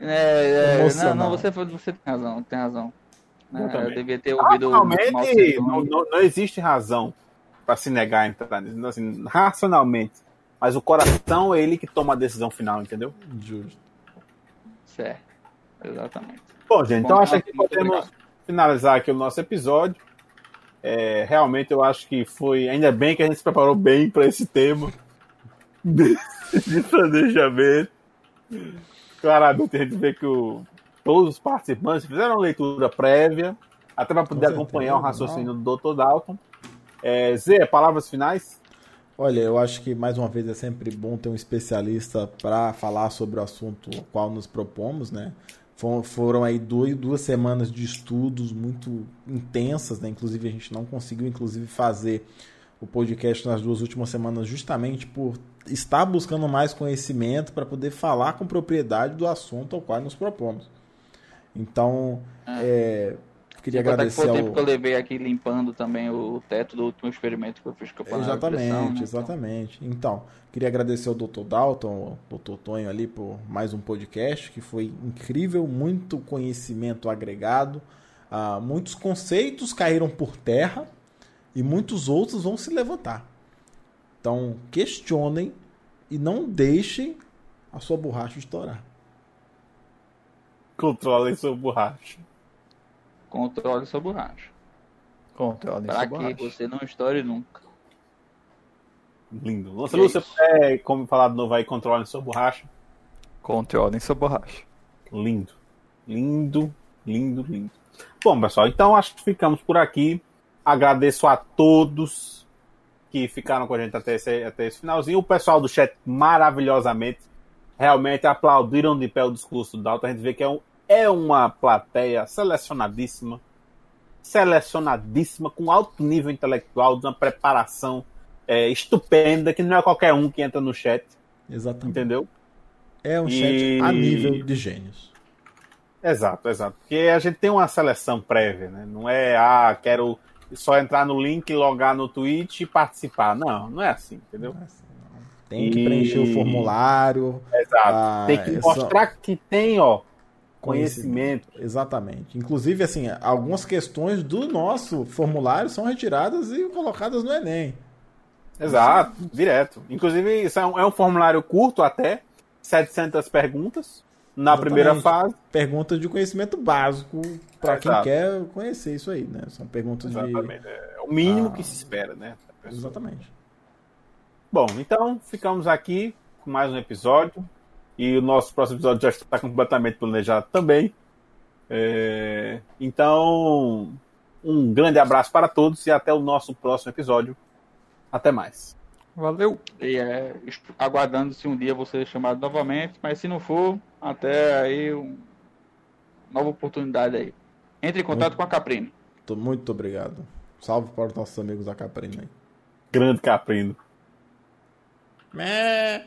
S3: É, é, não, não, você, você tem razão, tem razão. Né,
S1: Exatamente.
S3: Eu devia ter ouvido o
S1: Racionalmente,
S3: Tung.
S1: não, não, não existe razão para se negar a entrar nisso. Assim, racionalmente. Mas o coração é ele que toma a decisão final, entendeu?
S2: Justo.
S3: Certo, exatamente.
S1: Bom, gente, então
S3: Bom,
S1: acho que podemos
S3: obrigado.
S1: finalizar aqui o nosso episódio. É, realmente eu acho que foi. Ainda bem que a gente se preparou bem para esse tema de, de planejamento. Claramente a gente vê que o- todos os participantes fizeram leitura prévia, até para poder
S2: Com
S1: acompanhar o raciocínio do Dr. Dalton. É, Zé, palavras finais?
S2: Olha, eu acho que mais uma vez é sempre bom ter um especialista para falar sobre o assunto ao qual nos propomos, né? For- Foram aí dois, duas semanas de estudos muito intensas, né? Inclusive a gente não conseguiu, inclusive, fazer o podcast nas duas últimas semanas justamente por estar buscando mais conhecimento para poder falar com propriedade do assunto ao qual nos propomos. Então, é, queria agradecer
S3: foi o
S2: ao...
S3: tempo que eu levei aqui limpando também o teto do último experimento que eu fiz com a de
S2: Exatamente,
S3: né?
S2: exatamente. Então, queria agradecer ao Dr. Dalton, ao Dr. Tonho ali por mais um podcast que foi incrível, muito conhecimento agregado, ah, muitos conceitos caíram por terra e muitos outros vão se levantar. Então, questionem e não deixem a sua borracha estourar.
S1: Controlem sua borracha.
S3: Controle sua borracha.
S4: Controle
S3: Para
S4: sua
S3: que
S4: borracha.
S3: você não estoure nunca.
S1: Lindo.
S3: Que
S1: Lúcia,
S3: isso?
S1: é, como falar de novo aí, controlem sua borracha.
S4: Controlem sua borracha.
S1: Lindo. Lindo, lindo, lindo. Bom, pessoal, então acho que ficamos por aqui. Agradeço a todos que ficaram com a gente até esse, até esse finalzinho. O pessoal do chat maravilhosamente. Realmente aplaudiram de pé o discurso do Dalton. A gente vê que é, um, é uma plateia selecionadíssima. Selecionadíssima, com alto nível intelectual, de uma preparação é, estupenda, que não é qualquer um que entra no chat,
S2: Exatamente.
S1: entendeu?
S2: É um
S1: E-
S2: chat a nível de gênios.
S1: Exato, exato. Porque a gente tem uma seleção prévia, né? Não é, ah, quero só entrar no link, logar no Twitch e participar. Não, não é assim, entendeu?
S2: Não é assim. Tem que
S1: E-
S2: preencher o formulário.
S1: Exato.
S2: Ah,
S1: tem que
S2: essa-
S1: mostrar que tem, ó, conhecimento.
S2: Exatamente. Inclusive, assim, algumas questões do nosso formulário são retiradas e colocadas no Enem.
S1: Exato, direto. Inclusive, isso é um, é um formulário curto até, 700 perguntas na
S2: Exatamente.
S1: primeira fase.
S2: Perguntas de conhecimento básico para quem
S1: Exato.
S2: quer conhecer isso aí, né? São perguntas
S1: Exatamente. É o mínimo
S2: Ah.
S1: que se espera, né?
S2: de. Exatamente.
S1: Bom, então ficamos aqui com mais um episódio. E o nosso próximo episódio já está completamente planejado também. É, Então, um grande abraço para todos e até o nosso próximo episódio. Até mais.
S4: Valeu!
S3: E é, aguardando se um dia você ser chamado novamente, mas se não for, até aí um, nova oportunidade aí. Entre em contato com a Caprine.
S2: Tô- Muito obrigado. Salve para os nossos amigos da Caprina aí.
S1: Grande Caprino.
S2: Mé.